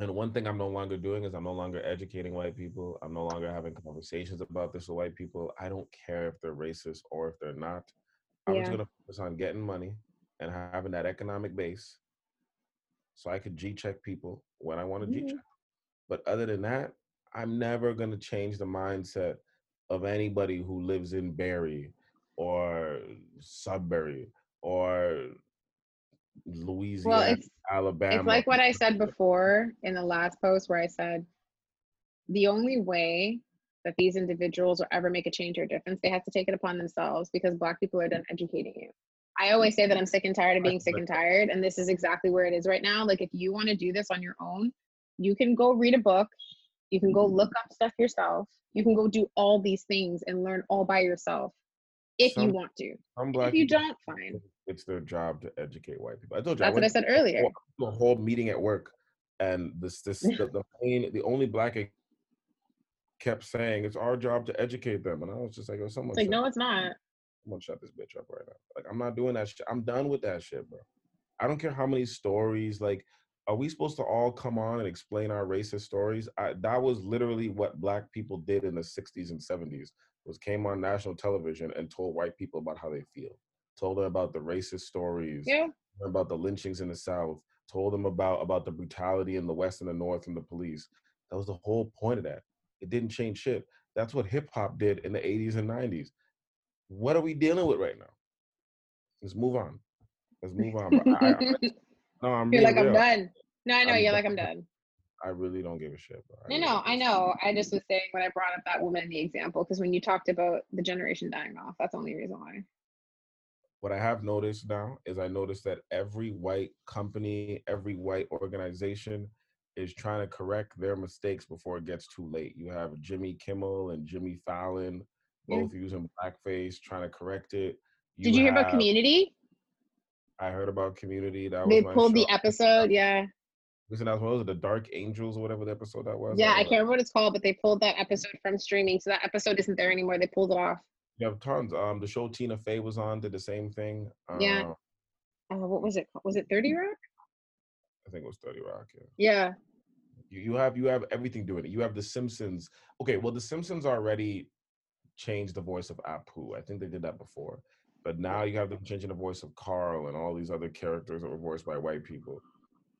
And one thing I'm no longer doing is I'm no longer educating white people. I'm no longer having conversations about this with white people. I don't care if they're racist or if they're not. I'm just gonna focus on getting money and having that economic base so I could G check people when I want to G Mhm. check. But other than that, I'm never gonna change the mindset of anybody who lives in Barrie or Sudbury or Louisiana, it's Alabama. It's like what I said before in the last post where I said the only way that these individuals will ever make a change or a difference, they have to take it upon themselves because black people are done educating you. I always say that I'm sick and tired of being sick and (laughs) tired, and this is exactly where it is right now. Like if you want to do this on your own, you can go read a book, you can go mm-hmm. look up stuff yourself, you can go do all these things and learn all by yourself if you want to. Some black If you don't, fine. It's their job to educate white people. I told you. That's what I said earlier. a whole meeting at work, and this this the, the main the only black I kept saying it's our job to educate them, and I was just like, oh, someone It's like, no, it's not. someone shut this bitch up right now. Like, I'm not doing that shit. I'm done with that shit, bro. I don't care how many stories. Like, are we supposed to all come on and explain our racist stories? I, that was literally what black people did in the 60s and 70s. Was came on national television and told white people about how they feel. Told them about the racist stories. Yeah. About the lynchings in the South. Told them about about the brutality in the West and the North and the police. That was the whole point of that. It didn't change shit. That's what hip hop did in the 80s and 90s. What are we dealing with right now? Let's move on. Let's move on. I, I, (laughs) no, I'm You're like, I'm done. No, I know. I'm You're like. I'm done. I really don't give a shit. No, really no, I know. I just was saying when I brought up that woman in the example, because when you talked about the generation dying off, that's the only reason why. What I have noticed now is I noticed that every white company, every white organization is trying to correct their mistakes before it gets too late. You have Jimmy Kimmel and Jimmy Fallon Yeah. both using blackface, trying to correct it. Did you hear about Community? I heard about Community. That They was my pulled the (laughs) episode. Yeah, Listen, that was, the Dark Angels or whatever the episode that was. yeah. I don't can't remember what it's called, but they pulled that episode from streaming, so that episode isn't there anymore. They pulled it off. You have tons. Um, the show Tina Fey was on did the same thing. Yeah. Uh, what was it? called? Was it Thirty Rock? I think it was Thirty Rock. Yeah. Yeah. You, you have you have everything doing it. You have the Simpsons. Okay, well the Simpsons already changed the voice of Apu. I think they did that before. But now you have them changing the voice of Carl and all these other characters that were voiced by white people.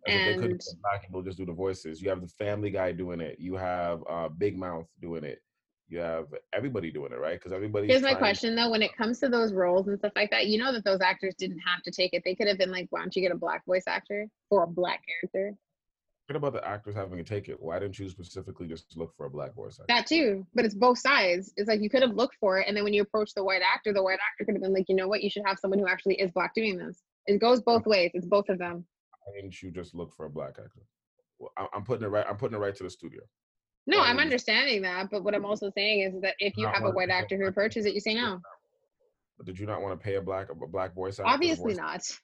As if they couldn't And- black people just do the voices. You have the Family Guy doing it. You have uh, Big Mouth doing it. You have everybody doing it, right? Because everybody. Here's my question though: When it comes to those roles and stuff like that, you know that those actors didn't have to take it. They could have been like, "Why don't you get a black voice actor for a black character?" What about the actors having to take it? Why didn't you specifically just look for a black voice actor? That too, but it's both sides. It's like you could have looked for it, and then when you approach the white actor, the white actor could have been like, "You know what? You should have someone who actually is black doing this." It goes both ways. It's both of them. Why didn't you just look for a black actor? Well, I'm putting it right. I'm putting it right to the studio. No, I'm understanding that, but what I'm also saying is that if you Not have a white actor who approaches it, you say no. But did you not want to pay a black a black voice actor? Obviously voice- not.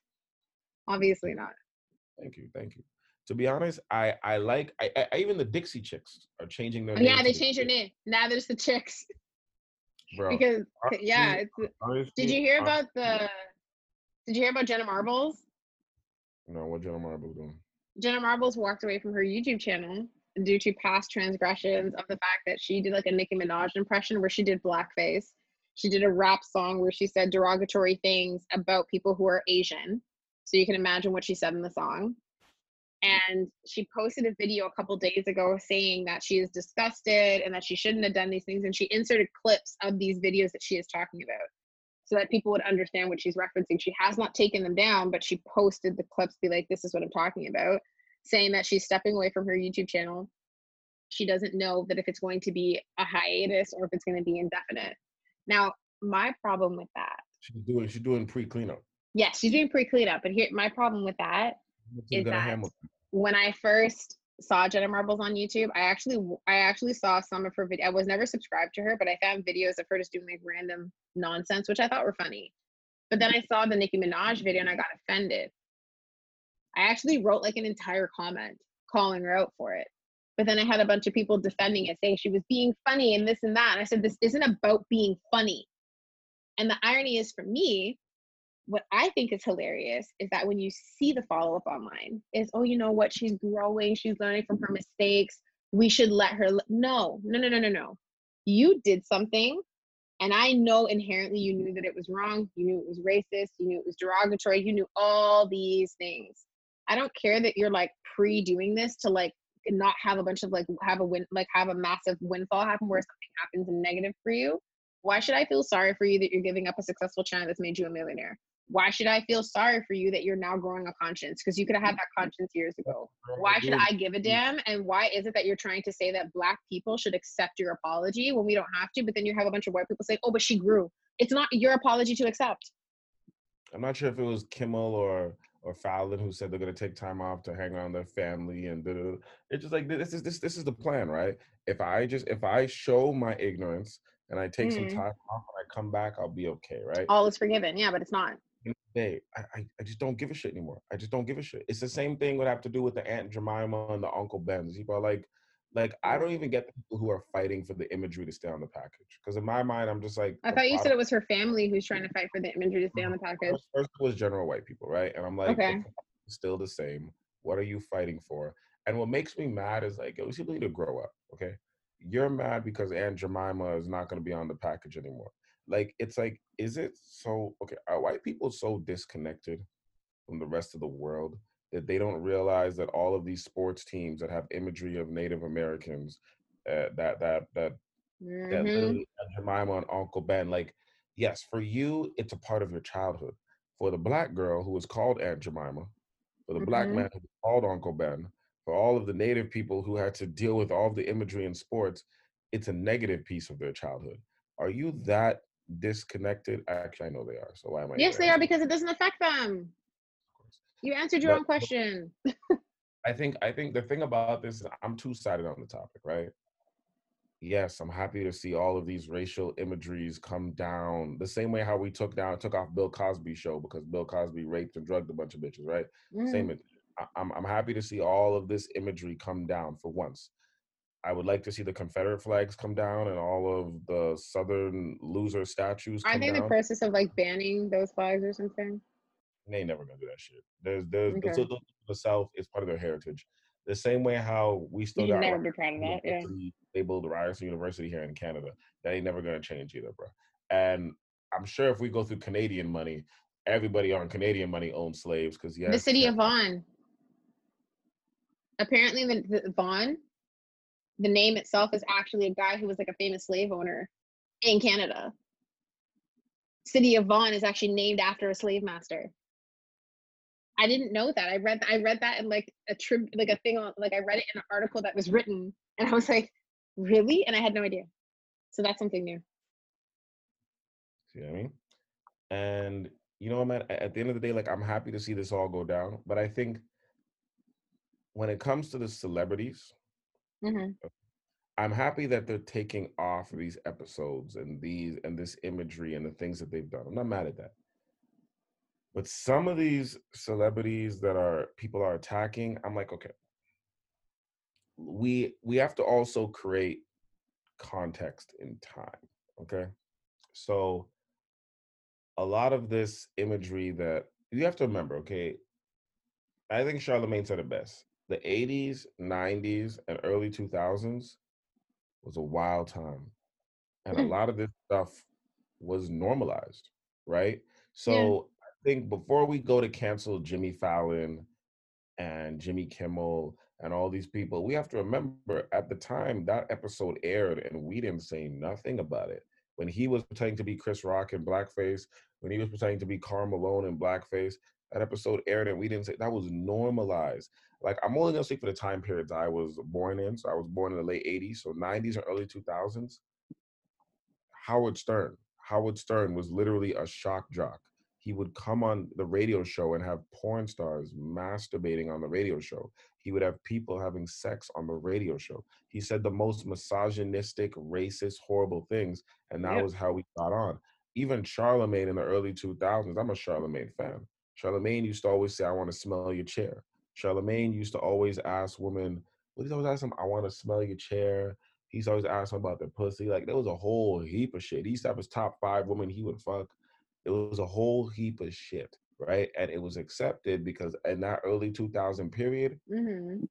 Obviously not. Thank you, thank you. To be honest, I I like I, I even the Dixie Chicks are changing their. Oh, yeah, they changed their name. Now there's the Chicks. (laughs) Bro, because yeah, it's, did you hear about the? Did you hear about Jenna Marbles? No, what Jenna Marbles doing? Jenna Marbles walked away from her YouTube channel due to past transgressions of the fact that she did like a Nicki Minaj impression where she did blackface. She did a rap song where she said derogatory things about people who are Asian. So you can imagine what she said in the song. And she posted a video a couple days ago saying that she is disgusted and that she shouldn't have done these things. And she inserted clips of these videos that she is talking about so that people would understand what she's referencing. She has not taken them down, but she posted the clips, be like, this is what I'm talking about saying that she's stepping away from her YouTube channel. She doesn't know that if it's going to be a hiatus or if it's going to be indefinite. Now, my problem with that. She's doing she's doing pre cleanup. Yes, she's doing pre cleanup. But here, my problem with that is that when I first saw Jenna Marbles on YouTube, I actually I actually saw some of her videos. I was never subscribed to her, but I found videos of her just doing like random nonsense, which I thought were funny. But then I saw the Nicki Minaj video and I got offended. I actually wrote like an entire comment calling her out for it. But then I had a bunch of people defending it, saying she was being funny and this and that. And I said, this isn't about being funny. And the irony is for me, what I think is hilarious is that when you see the follow up online, is, oh, you know what? She's growing, she's learning from her mistakes. We should let her. No, no, no, no, no, no. You did something and I know inherently you knew that it was wrong. You knew it was racist. You knew it was derogatory. You knew all these things. I don't care that you're like pre doing this to like not have a bunch of like have a win like have a massive windfall happen where something happens and negative for you. Why should I feel sorry for you that you're giving up a successful channel that's made you a millionaire? Why should I feel sorry for you that you're now growing a conscience? Because you could have had that conscience years ago. Why should I give a damn? And why is it that you're trying to say that black people should accept your apology when we don't have to? But then you have a bunch of white people saying, oh, but she grew. It's not your apology to accept. I'm not sure if it was Kimmel or or Fallon who said they're going to take time off to hang around their family and da-da-da. it's just like this is this this is the plan, right? If I just if I show my ignorance and I take mm-hmm. some time off and I come back, I'll be okay, right? All is forgiven, yeah, but it's not. Hey, I, I, I just don't give a shit anymore. I just don't give a shit. It's the same thing would have to do with the Aunt Jemima and the Uncle Bens. People are like, like I don't even get the people who are fighting for the imagery to stay on the package. Because in my mind, I'm just like. I thought you said it was her family who's trying to fight for the imagery to stay on mm-hmm. the package. First, first was general white people, right? And I'm like, okay, still the same. What are you fighting for? And what makes me mad is like, yo, people need to grow up. Okay, you're mad because Aunt Jemima is not going to be on the package anymore. Like, it's like, is it so? Okay, are white people so disconnected from the rest of the world that they don't realize that all of these sports teams that have imagery of Native Americans, uh, that that that mm-hmm. that literally Jemima and Uncle Ben, like, yes, for you it's a part of your childhood. For the black girl who was called Aunt Jemima, for the mm-hmm. black man who was called Uncle Ben, for all of the Native people who had to deal with all the imagery in sports, it's a negative piece of their childhood. Are you that disconnected? Actually, I know they are. So why am I? Yes, they are because it doesn't affect them. You answered your but, own question. I think I think the thing about this is I'm two sided on the topic, right? Yes, I'm happy to see all of these racial imageries come down the same way how we took down took off Bill Cosby show because Bill Cosby raped and drugged a bunch of bitches, right? Mm. Same. I'm I'm happy to see all of this imagery come down for once. I would like to see the Confederate flags come down and all of the Southern loser statues. Are they in the process of like banning those flags or something? They ain't never gonna do that shit. There's there's okay. the, the South is part of their heritage. The same way how we still you got never proud of that. Yeah. Labeled Ryerson University here in Canada. That ain't never gonna change either, bro. And I'm sure if we go through Canadian money, everybody on Canadian money owns slaves because yeah. The city of Vaughan. Apparently, the, the Vaughan, the name itself is actually a guy who was like a famous slave owner in Canada. City of Vaughan is actually named after a slave master. I didn't know that. I read I read that in like a trib like a thing on like I read it in an article that was written and I was like, really? And I had no idea. So that's something new. See what I mean? And you know, what, man, at the end of the day, like I'm happy to see this all go down. But I think when it comes to the celebrities, mm-hmm. I'm happy that they're taking off these episodes and these and this imagery and the things that they've done. I'm not mad at that. But some of these celebrities that are people are attacking, I'm like, okay, we we have to also create context in time. Okay. So a lot of this imagery that you have to remember, okay, I think Charlemagne said it best. The 80s, 90s, and early 2000s was a wild time. And a hmm. lot of this stuff was normalized, right? So yeah. Think before we go to cancel Jimmy Fallon and Jimmy Kimmel and all these people, we have to remember at the time that episode aired and we didn't say nothing about it. When he was pretending to be Chris Rock in blackface, when he was pretending to be Karl Malone in blackface, that episode aired and we didn't say that was normalized. Like I'm only gonna speak for the time periods I was born in. So I was born in the late 80s, so 90s and early 2000s. Howard Stern. Howard Stern was literally a shock jock he would come on the radio show and have porn stars masturbating on the radio show. He would have people having sex on the radio show. He said the most misogynistic, racist, horrible things, and that was how we got on. Even Charlemagne in the early 2000s, I'm a Charlemagne fan. Charlemagne used to always say, I want to smell your chair. Charlemagne used to always ask women, what he always ask them, I want to smell your chair. He's always asking about their pussy. Like there was a whole heap of shit. He used to have his top five women he would fuck. It was a whole heap of shit, right? And it was accepted because in that early 2000 period, mm-hmm.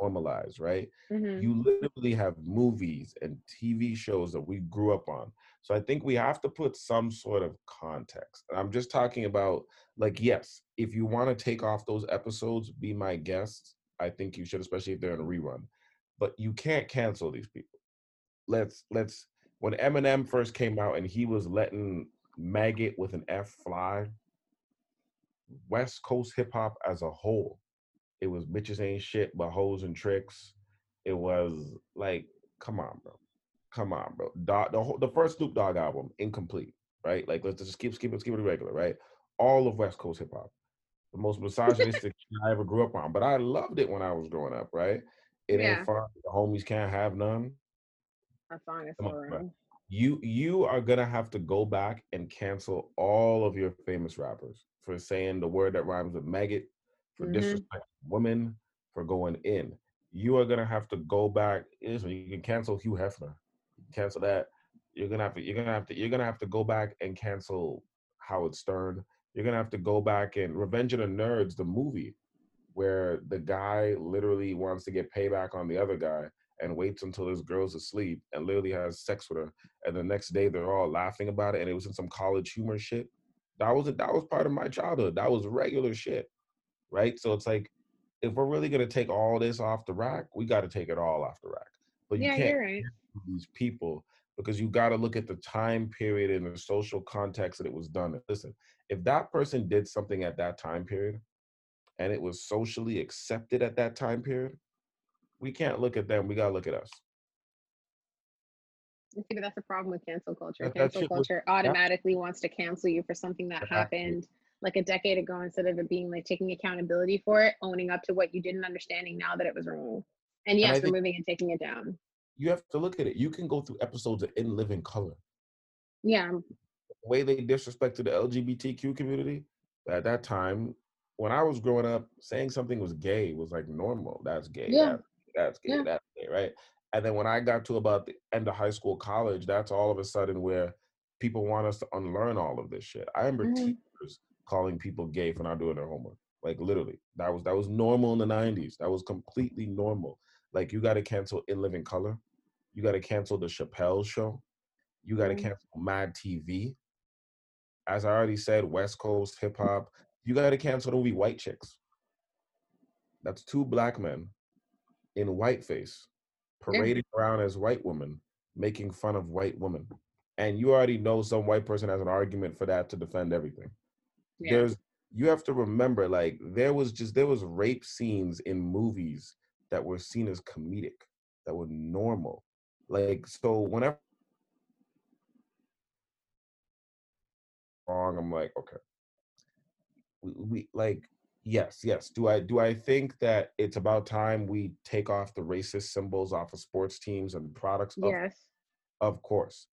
normalized, right? Mm-hmm. You literally have movies and TV shows that we grew up on. So I think we have to put some sort of context. And I'm just talking about, like, yes, if you want to take off those episodes, be my guest. I think you should, especially if they're in a rerun. But you can't cancel these people. Let's let's when Eminem first came out and he was letting maggot with an F fly. West Coast hip hop as a whole. It was bitches ain't shit but hoes and tricks. It was like, come on, bro. Come on, bro. Dog, the whole, the first Snoop Dogg album, incomplete, right? Like let's just keep keep it keep it regular, right? All of West Coast hip hop. The most misogynistic (laughs) I ever grew up on. But I loved it when I was growing up, right? It yeah. ain't fun. The homies can't have none. That song is so wrong you you are gonna have to go back and cancel all of your famous rappers for saying the word that rhymes with maggot, for mm-hmm. disrespecting women, for going in. You are gonna have to go back. Listen, you can cancel Hugh Hefner, cancel that. You're gonna have to. You're gonna have to. You're gonna have to go back and cancel Howard Stern. You're gonna have to go back and Revenge of the Nerds, the movie, where the guy literally wants to get payback on the other guy and waits until his girl's asleep and literally has sex with her. And the next day they're all laughing about it and it was in some college humor shit. That was that was part of my childhood. That was regular shit. Right? So it's like if we're really gonna take all this off the rack, we gotta take it all off the rack. But you yeah, can't right. these people because you got to look at the time period and the social context that it was done. Listen, if that person did something at that time period and it was socially accepted at that time period, we can't look at them. We gotta look at us. See, but that's the problem with cancel culture. That, cancel that culture was, automatically yeah. wants to cancel you for something that exactly. happened like a decade ago instead of it being like taking accountability for it, owning up to what you didn't understanding now that it was wrong. And yes, and removing and taking it down. You have to look at it. You can go through episodes of In Living Color. Yeah. The way they disrespected the LGBTQ community at that time, when I was growing up, saying something was gay was like normal. That's gay. Yeah. That's that's gay, yeah. that's gay, right? And then when I got to about the end of high school, college, that's all of a sudden where people want us to unlearn all of this shit. I remember mm-hmm. teachers calling people gay for not doing their homework. Like literally, that was that was normal in the '90s. That was completely normal. Like you got to cancel In Living Color, you got to cancel the Chappelle Show, you got to mm-hmm. cancel Mad TV. As I already said, West Coast hip hop. You got to cancel the movie White Chicks. That's two black men in whiteface, parading yeah. around as white women, making fun of white women. And you already know some white person has an argument for that to defend everything. Yeah. There's you have to remember, like, there was just there was rape scenes in movies that were seen as comedic, that were normal. Like, so whenever wrong, I'm like, okay. We, we like Yes, yes. Do I do I think that it's about time we take off the racist symbols off of sports teams and products? Of, yes. Of course.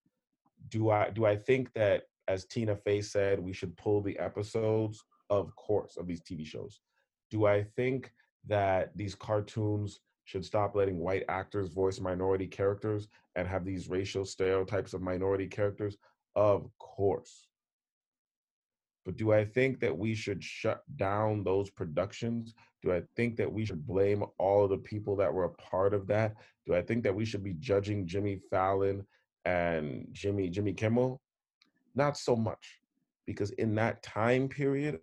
Do I do I think that as Tina Fey said, we should pull the episodes? Of course, of these TV shows. Do I think that these cartoons should stop letting white actors voice minority characters and have these racial stereotypes of minority characters? Of course. But do I think that we should shut down those productions? Do I think that we should blame all of the people that were a part of that? Do I think that we should be judging Jimmy Fallon and Jimmy Jimmy Kimmel? Not so much. Because in that time period,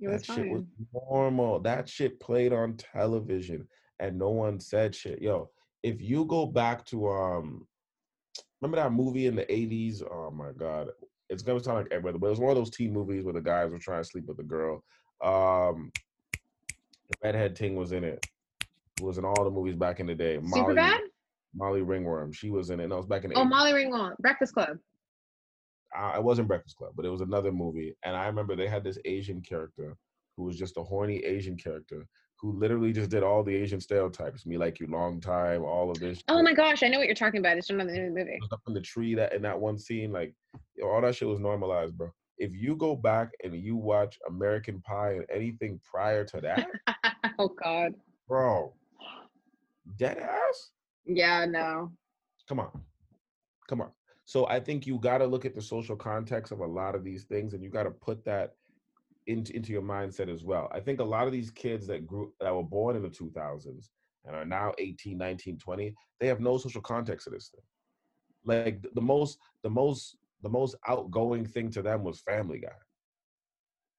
that shit was normal. That shit played on television and no one said shit. Yo, if you go back to um remember that movie in the 80s? Oh my god it's gonna sound like everybody, but it was one of those teen movies where the guys were trying to sleep with the girl. Um, the redhead ting was in it. It was in all the movies back in the day. Super bad. Molly Ringwald, she was in it. No, it was back in the. Oh, 80s. Molly Ringwald, Breakfast Club. I, it wasn't Breakfast Club, but it was another movie, and I remember they had this Asian character who was just a horny Asian character who literally just did all the Asian stereotypes. Me like you, long time, all of this. Oh my gosh, I know what you're talking about. It's from the movie. Up in the tree that in that one scene, like yo, all that shit was normalized, bro. If you go back and you watch American Pie and anything prior to that, (laughs) oh god, bro, dead ass. Yeah, no. Come on, come on. So I think you got to look at the social context of a lot of these things, and you got to put that into, into your mindset as well. I think a lot of these kids that grew that were born in the 2000s and are now 18, 19, 20, they have no social context of this thing. Like the most the most the most outgoing thing to them was Family Guy.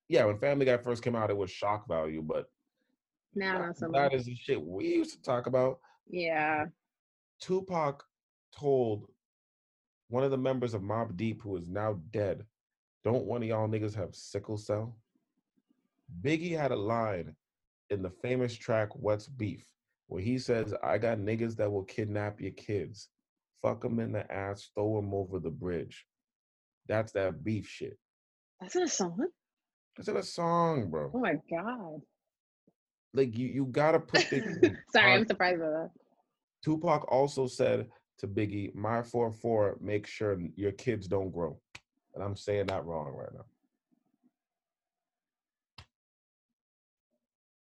Yeah, when Family Guy first came out, it was shock value, but now not that is the shit we used to talk about. Yeah. Tupac told one of the members of Mobb Deep, who is now dead, don't one of y'all niggas have sickle cell? Biggie had a line in the famous track What's Beef where he says, I got niggas that will kidnap your kids, fuck them in the ass, throw them over the bridge. That's that beef shit. That's in a song? That's in a song, bro. Oh my God. Like, you, you gotta (laughs) put Biggie. Sorry, I'm surprised by that. Tupac also said to Biggie, My 4 4, make sure your kids don't grow. And I'm saying that wrong right now.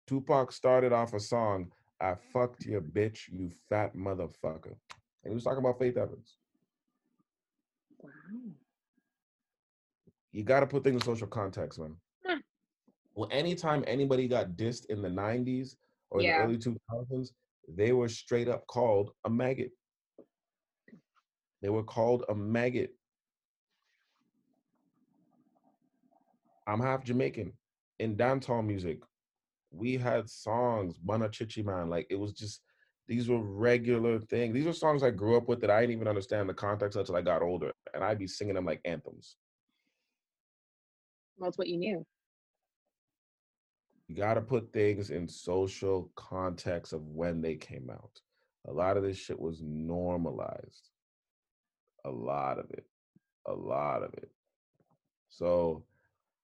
Tupac started off a song, I fucked your bitch, you fat motherfucker. And he was talking about Faith Evans. Wow. You got to put things in social context, man. Huh. Well, anytime anybody got dissed in the 90s or yeah. the early 2000s, they were straight up called a maggot. They were called a maggot. I'm half Jamaican. In dancehall music, we had songs, Bana Chichi Man. Like it was just these were regular things. These were songs I grew up with that I didn't even understand the context until I got older. And I'd be singing them like anthems. Well, it's what you knew. You got to put things in social context of when they came out. A lot of this shit was normalized. A lot of it. A lot of it. So,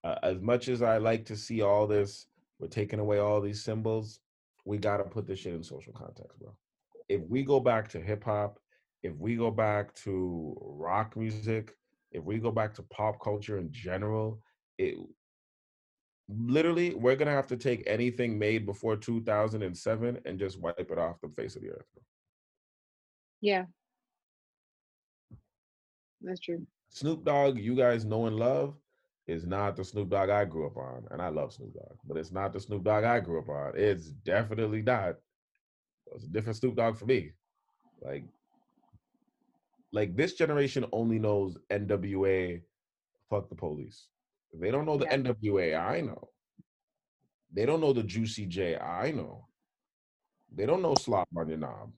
uh, as much as I like to see all this we're taking away all these symbols. We got to put this shit in social context, bro. If we go back to hip hop, if we go back to rock music, if we go back to pop culture in general, it literally we're gonna have to take anything made before 2007 and just wipe it off the face of the earth. Bro. Yeah, that's true. Snoop Dogg, you guys know and love is not the Snoop Dogg I grew up on, and I love Snoop Dogg, but it's not the Snoop Dogg I grew up on. It's definitely not. It's a different Snoop Dogg for me. Like, like this generation only knows NWA, fuck the police. They don't know the yeah. NWA. I know. They don't know the Juicy J. I know. They don't know Slop on your knob.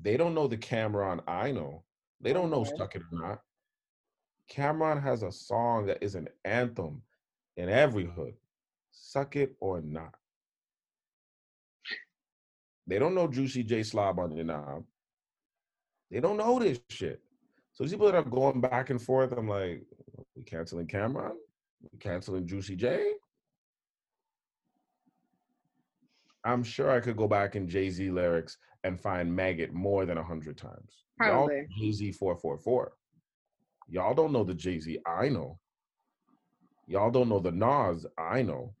They don't know the Cam'ron. I know. They don't know Suck It or Not. Cam'ron has a song that is an anthem in every hood. Suck it or not. They don't know Juicy J Slob on your knob. They don't know this shit. So these people that are going back and forth, I'm like, we canceling Cam'ron? We canceling Juicy J? I'm sure I could go back in Jay Z lyrics and find maggot more than a hundred times. Probably. Jay Z four four four. Y'all don't know the Jay Z I know. Y'all don't know the Nas. I know.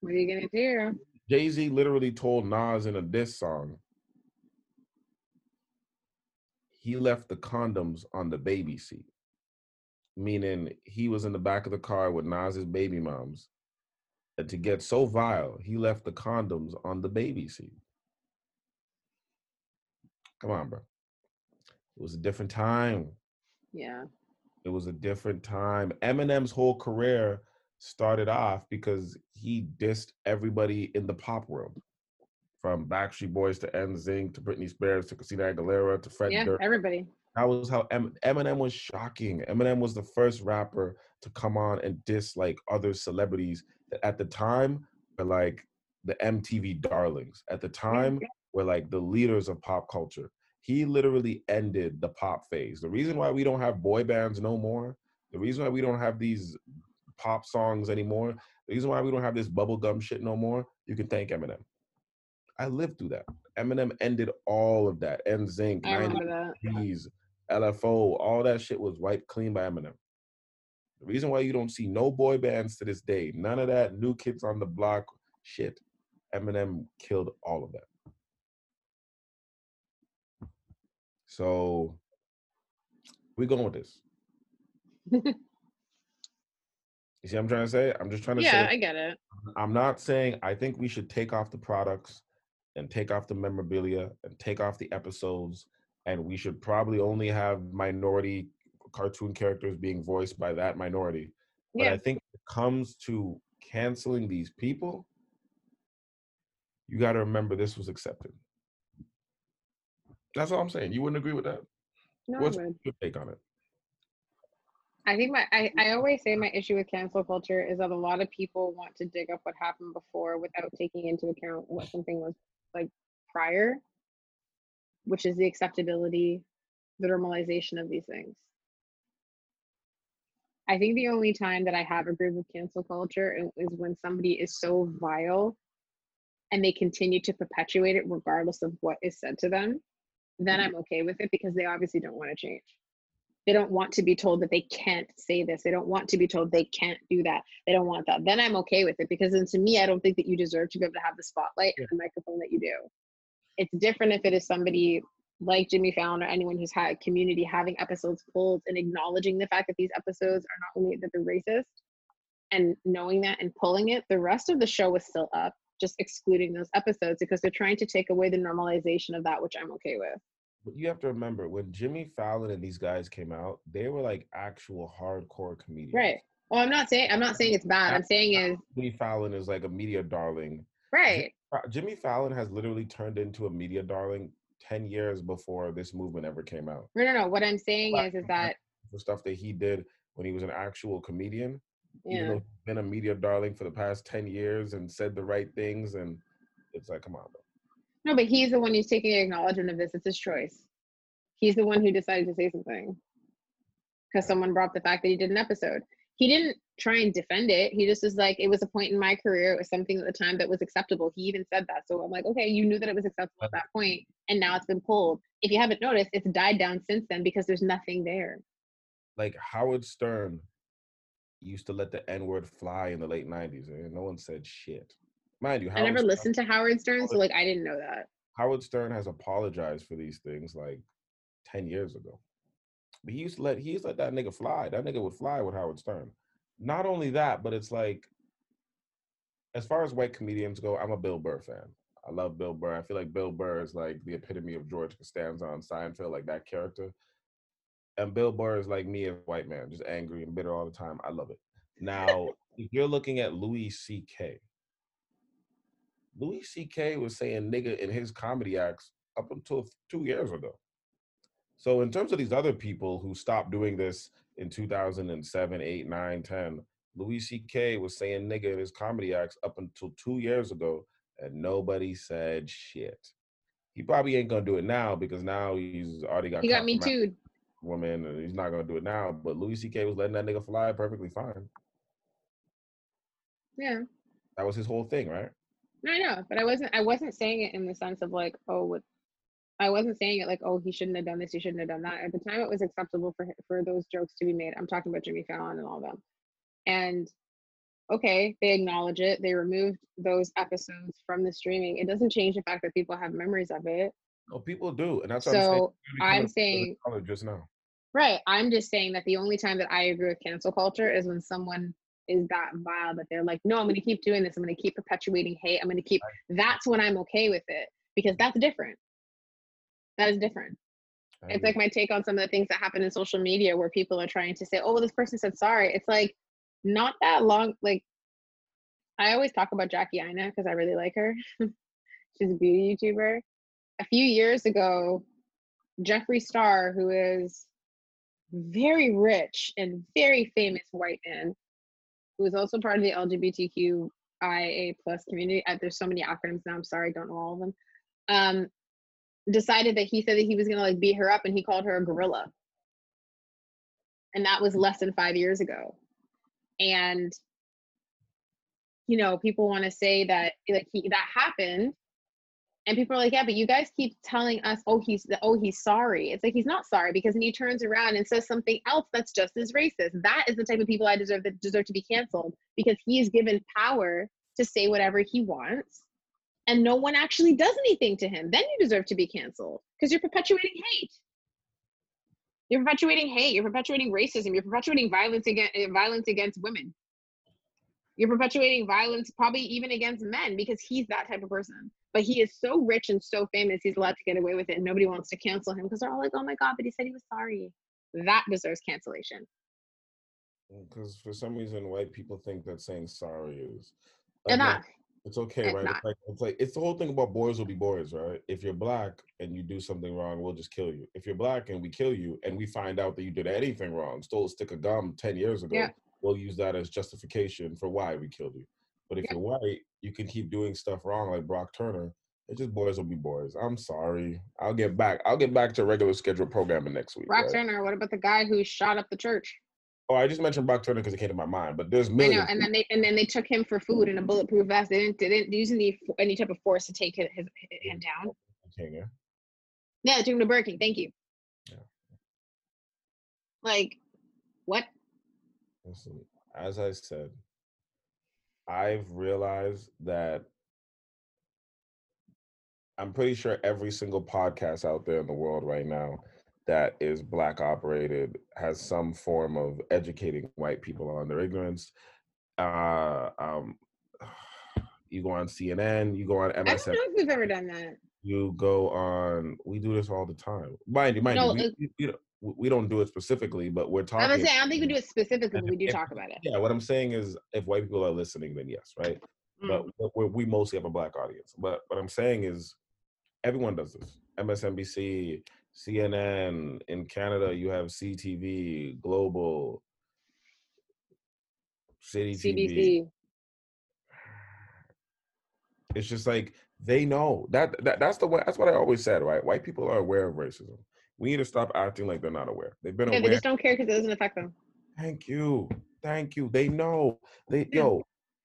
What are you gonna do? Jay Z literally told Nas in a diss song. He left the condoms on the baby seat, meaning he was in the back of the car with Nas's baby moms. And to get so vile, he left the condoms on the baby seat. Come on, bro. It was a different time. Yeah. It was a different time. Eminem's whole career started off because he dissed everybody in the pop world, from Backstreet Boys to NSYNC to Britney Spears to Christina Aguilera to Fred Yeah, Durst. everybody. That was how em- Eminem was shocking. Eminem was the first rapper to come on and diss like other celebrities that at the time were like the MTV darlings. At the time were like the leaders of pop culture. He literally ended the pop phase. The reason why we don't have boy bands no more, the reason why we don't have these pop songs anymore, the reason why we don't have this bubblegum shit no more, you can thank Eminem. I lived through that. Eminem ended all of that. NSYNC, Zinc, 90 remember that. G's, LFO, all that shit was wiped clean by Eminem. The reason why you don't see no boy bands to this day, none of that new kids on the block shit, Eminem killed all of that. So we going with this. (laughs) You see what I'm trying to say? I'm just trying to Yeah, say I get it. I'm not saying I think we should take off the products and take off the memorabilia and take off the episodes and we should probably only have minority cartoon characters being voiced by that minority. But Yeah. I think when it comes to canceling these people, you got to remember this was accepted. That's all I'm saying. You wouldn't agree with that? No, I What's would. your take on it? I think my I, I always say my issue with cancel culture is that a lot of people want to dig up what happened before without taking into account what (sighs) something was like prior, which is the acceptability, the normalization of these things. I think the only time that I have agreed with cancel culture is when somebody is so vile and they continue to perpetuate it regardless of what is said to them, then I'm okay with it because they obviously don't want to change. They don't want to be told that they can't say this. They don't want to be told they can't do that. They don't want that. Then i'm okay with it because then to me i don't think that you deserve to be able to have the spotlight and the microphone that you do. It's different if it is somebody like jimmy fallon or anyone who's had a community having episodes pulled and acknowledging the fact that these episodes are not only that they're racist and knowing that and pulling it the rest of the show was still up just excluding those episodes because they're trying to take away the normalization of that which i'm okay with But you have to remember when Jimmy Fallon and these guys came out, they were like actual hardcore comedians. right well i'm not saying i'm not saying it's bad i'm saying is Jimmy Fallon is like a media darling. right Jimmy Fallon has literally turned into a media darling 10 years before this movement ever came out. No, no, no. What I'm saying Black is, is that The stuff that he did when he was an actual comedian, even yeah, though he's been a media darling for the past 10 years and said the right things. And it's like, come on, bro. no, but he's the one who's taking acknowledgement of this. It's his choice. He's the one who decided to say something because someone brought up the fact that he did an episode. He didn't try and defend it. He just was like, it was a point in my career. It was something at the time that was acceptable. He even said that. So I'm like, okay, you knew that it was acceptable at that point, and now it's been pulled. If you haven't noticed, it's died down since then because there's nothing there. Like Howard Stern used to let the N word fly in the late 90s, and eh, no one said shit. Mind you, I never Stern- listened to Howard Stern, so like I didn't know that. Howard Stern has apologized for these things like 10 years ago. But he used to let he used to let that nigga fly. That nigga would fly with Howard Stern. Not only that, but it's like as far as white comedians go, I'm a Bill Burr fan. I love Bill Burr. I feel like Bill Burr is like the epitome of George Costanza on Seinfeld, like that character. And Bill Burr is like me as a white man, just angry and bitter all the time. I love it. Now, if you're looking at Louis C.K., Louis C.K. was saying nigga in his comedy acts up until two years ago. So in terms of these other people who stopped doing this in 2007, 8, 9, 10, Louis C.K. was saying nigga in his comedy acts up until two years ago, and nobody said shit. He probably ain't gonna do it now because now he's already got He got me too. Woman, and he's not gonna do it now. But Louis C.K. was letting that nigga fly perfectly fine. Yeah. That was his whole thing, right? No, I know, but I wasn't. I wasn't saying it in the sense of like, oh, what, I wasn't saying it like, oh, he shouldn't have done this, he shouldn't have done that. At the time, it was acceptable for for those jokes to be made. I'm talking about Jimmy Fallon and all of them. And okay, they acknowledge it. They removed those episodes from the streaming. It doesn't change the fact that people have memories of it. No, people do, and that's so I'm saying. I'm saying just now. Right. I'm just saying that the only time that I agree with cancel culture is when someone is that vile that they're like, no, I'm going to keep doing this. I'm going to keep perpetuating hate. I'm going to keep. That's when I'm okay with it because that's different. That is different. It's like my take on some of the things that happen in social media where people are trying to say, oh, well, this person said sorry. It's like not that long. Like, I always talk about Jackie Aina because I really like her. (laughs) She's a beauty YouTuber. A few years ago, Jeffree Star, who is very rich and very famous white man, who is also part of the LGBTQIA plus community. There's so many acronyms now. I'm sorry, I don't know all of them. Um, decided that he said that he was gonna like beat her up, and he called her a gorilla. And that was less than five years ago. And you know, people want to say that like he that happened, and people are like, yeah, but you guys keep telling us, oh, he's oh, he's sorry. It's like he's not sorry because then he turns around and says something else that's just as racist. That is the type of people I deserve that deserve to be canceled because he's given power to say whatever he wants, and no one actually does anything to him. Then you deserve to be canceled because you're perpetuating hate. You're perpetuating hate. You're perpetuating racism. You're perpetuating violence against eh, violence against women. You're perpetuating violence, probably even against men, because he's that type of person. But he is so rich and so famous, he's allowed to get away with it, and nobody wants to cancel him because they're all like, "Oh my god!" But he said he was sorry. That deserves cancellation. Mm, because for some reason, white people think that saying sorry is enough. It's okay, it's right? It's like, it's like it's the whole thing about boys will be boys, right? If you're black and you do something wrong, we'll just kill you. If you're black and we kill you and we find out that you did anything wrong, stole a stick of gum ten years ago, yeah we'll use that as justification for why we killed you. But if yeah. you're white, you can keep doing stuff wrong like Brock Turner. It just boys will be boys. I'm sorry. I'll get back. I'll get back to regular scheduled programming next week. Brock right? Turner. What about the guy who shot up the church? Oh, I just mentioned Brock Turner because it came to my mind. But there's millions. I know, and then they and then they took him for food in a bulletproof vest. They didn't they didn't use any any type of force to take his, his, him down. King, yeah. Yeah, took him to Burger King. Thank you. Yeah. Like, what? Listen, as I said, I've realized that I'm pretty sure every single podcast out there in the world right now that is black operated has some form of educating white people on their ignorance. Uh, um, (sighs) you go on CNN, you go on MSN. I don't know if we've ever done that. You go on. We do this all the time. Mind you, mind no, you, we, we, we don't do it specifically, but we're talking. I was saying, I don't think we do it specifically, but we do if, talk about it. Yeah, what I'm saying is, if white people are listening, then yes, right? Mm. But we mostly have a black audience. But what I'm saying is, everyone does this. MSNBC, CNN in Canada, you have CTV, Global, City CBC. TV. It's just like they know that, that that's the way. That's what I always said, right? White people are aware of racism we need to stop acting like they're not aware. They've been yeah, aware. They just don't care because it doesn't affect them. Thank you. Thank you. They know. They yo,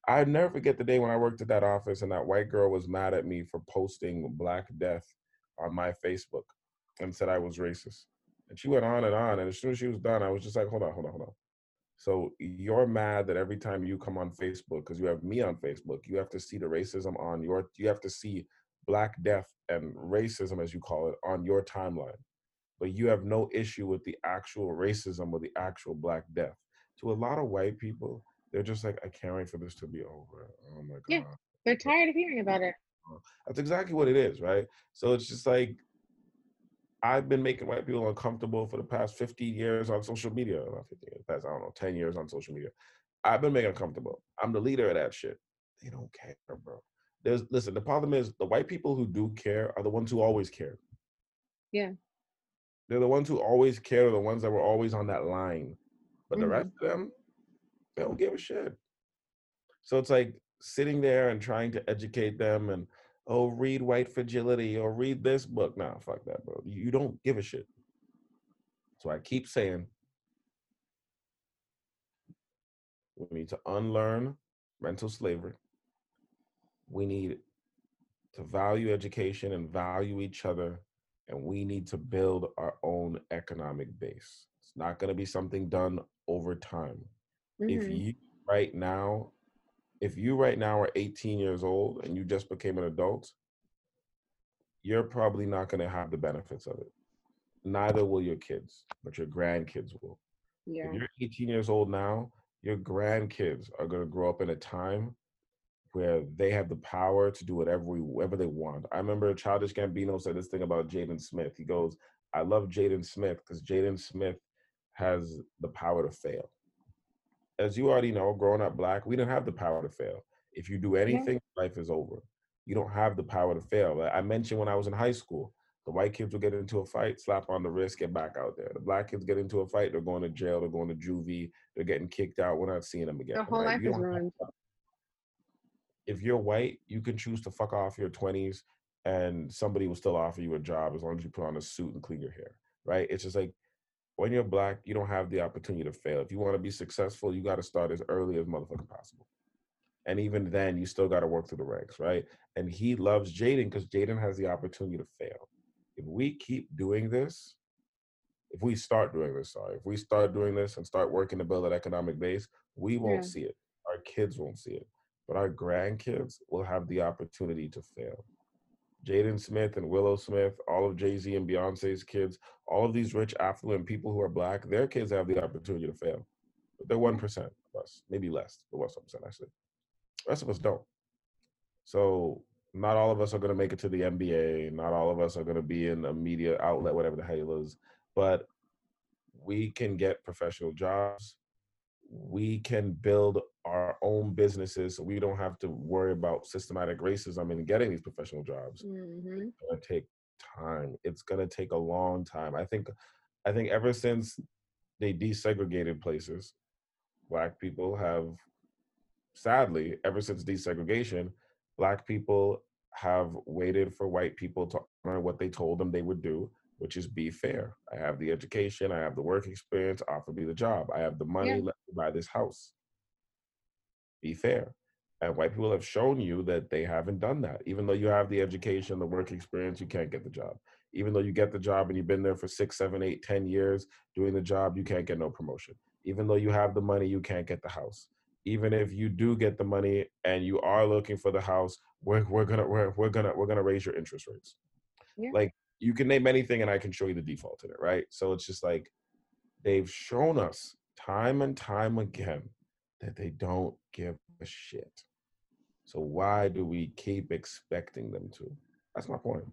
I never forget the day when I worked at that office and that white girl was mad at me for posting Black Death on my Facebook and said I was racist. And she went on and on. And as soon as she was done, I was just like, hold on, hold on, hold on. So you're mad that every time you come on Facebook, because you have me on Facebook, you have to see the racism on your, you have to see Black Death and racism, as you call it, on your timeline but you have no issue with the actual racism or the actual black death. To a lot of white people, they're just like, I can't wait for this to be over. Oh my god. Yeah, they're tired of hearing about it. Oh, that's exactly what it is, right? So it's just like I've been making white people uncomfortable for the past 15 years on social media. Not 15 years, past, I don't know, 10 years on social media. I've been making uncomfortable. I'm the leader of that shit. They don't care, bro. There's listen, the problem is the white people who do care are the ones who always care. Yeah. They're the ones who always care, the ones that were always on that line. But mm-hmm. the rest of them, they don't give a shit. So it's like sitting there and trying to educate them and oh, read White Fragility or read this book. Nah, fuck that, bro. You don't give a shit. So I keep saying we need to unlearn mental slavery. We need to value education and value each other and we need to build our own economic base. It's not going to be something done over time. Mm-hmm. If you right now, if you right now are 18 years old and you just became an adult, you're probably not going to have the benefits of it. Neither will your kids, but your grandkids will. Yeah. If you're 18 years old now, your grandkids are going to grow up in a time where they have the power to do whatever whatever they want. I remember Childish Gambino said this thing about Jaden Smith. He goes, "I love Jaden Smith because Jaden Smith has the power to fail." As you already know, growing up black, we didn't have the power to fail. If you do anything, yeah. life is over. You don't have the power to fail. I mentioned when I was in high school, the white kids will get into a fight, slap on the wrist, get back out there. The black kids get into a fight, they're going to jail, they're going to juvie, they're getting kicked out. We're not seeing them again. The whole right? life is ruined if you're white, you can choose to fuck off your 20s and somebody will still offer you a job as long as you put on a suit and clean your hair, right? It's just like when you're black, you don't have the opportunity to fail. If you want to be successful, you got to start as early as motherfucking possible. And even then, you still got to work through the ranks, right? And he loves Jaden because Jaden has the opportunity to fail. If we keep doing this, if we start doing this, sorry, if we start doing this and start working to build an economic base, we won't yeah. see it. Our kids won't see it but our grandkids will have the opportunity to fail. Jaden Smith and Willow Smith, all of Jay Z and Beyonce's kids, all of these rich, affluent people who are black, their kids have the opportunity to fail. But they're 1% of us, maybe less, but what's 1% actually. The rest of us don't. So not all of us are going to make it to the NBA. Not all of us are going to be in a media outlet, whatever the hell it is. But we can get professional jobs we can build our own businesses so we don't have to worry about systematic racism in getting these professional jobs. Mm-hmm. It's gonna take time. It's gonna take a long time. I think I think ever since they desegregated places, black people have sadly, ever since desegregation, black people have waited for white people to honor what they told them they would do which is be fair. I have the education, I have the work experience, offer me the job. I have the money, yeah. let me buy this house. Be fair. And white people have shown you that they haven't done that. Even though you have the education, the work experience, you can't get the job. Even though you get the job and you've been there for six, seven, eight, ten years doing the job, you can't get no promotion. Even though you have the money, you can't get the house. Even if you do get the money and you are looking for the house, we're, we're gonna we're, we're gonna we're gonna raise your interest rates. Yeah. Like you can name anything and I can show you the default in it, right? So it's just like they've shown us time and time again that they don't give a shit. So why do we keep expecting them to? That's my point.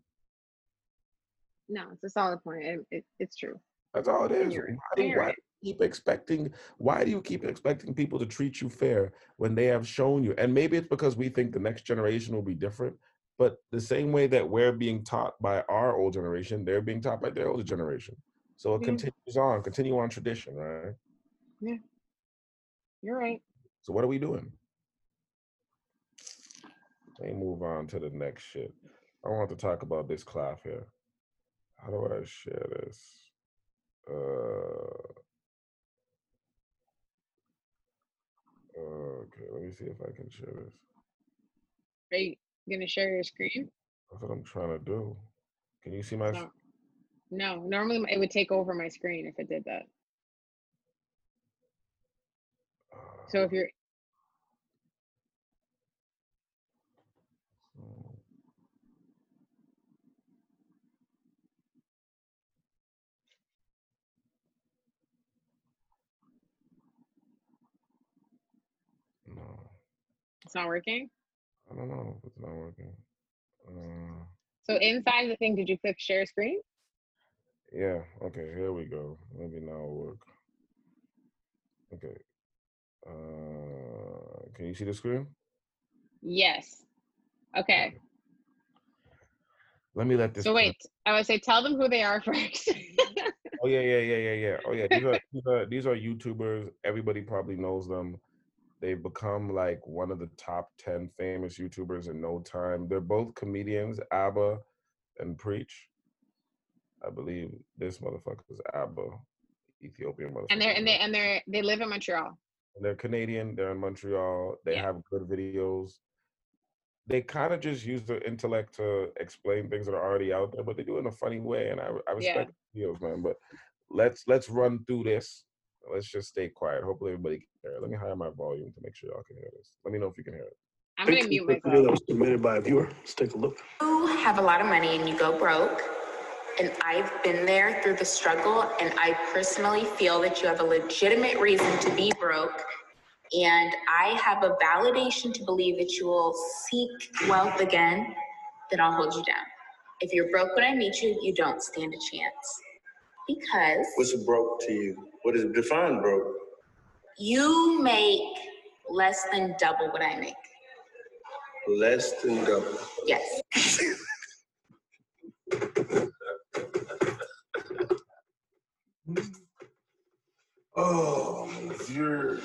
No, it's a solid point. It, it, it's true. That's all it is. Why do, why do you keep expecting? Why do you keep expecting people to treat you fair when they have shown you? And maybe it's because we think the next generation will be different. But the same way that we're being taught by our old generation, they're being taught by their older generation. So it yeah. continues on, continue on tradition, right? Yeah. You're right. So what are we doing? Let me move on to the next shit. I want to talk about this clap here. How do I share this? Uh, okay, let me see if I can share this. Great gonna share your screen? That's what I'm trying to do. Can you see my? No. no, normally it would take over my screen if it did that. So if you're No. It's not working? I don't know if it's not working. Uh, so inside the thing, did you click share screen? Yeah. Okay. Here we go. Maybe now it'll work. Okay. Uh, can you see the screen? Yes. Okay. Let me let this. So wait, (laughs) I would say tell them who they are (laughs) first. oh yeah, yeah, yeah, yeah, yeah. Oh yeah, these are, these are these are YouTubers. Everybody probably knows them. They've become like one of the top 10 famous YouTubers in no time. They're both comedians, Aba and Preach. I believe this motherfucker is Aba, Ethiopian motherfucker. And they're and they and they're they live in Montreal. And they're Canadian. They're in Montreal. They yeah. have good videos. they kind of just use their intellect to explain things that are already out there, but they do it in a funny way, and I, I respect yeah. videos, man. But let's let's run through this. Let's just stay quiet. Hopefully, everybody can hear. Let me higher my volume to make sure y'all can hear this. Let me know if you can hear it. I'm gonna mute myself. That was submitted by a viewer. Let's take a look. You have a lot of money and you go broke, and I've been there through the struggle, and I personally feel that you have a legitimate reason to be broke and I have a validation to believe that you will seek wealth again, then I'll hold you down. If you're broke when I meet you, you don't stand a chance. Because what's broke to you? What is defined broke? You make less than double what I make. Less than double. Yes. (laughs) oh, you're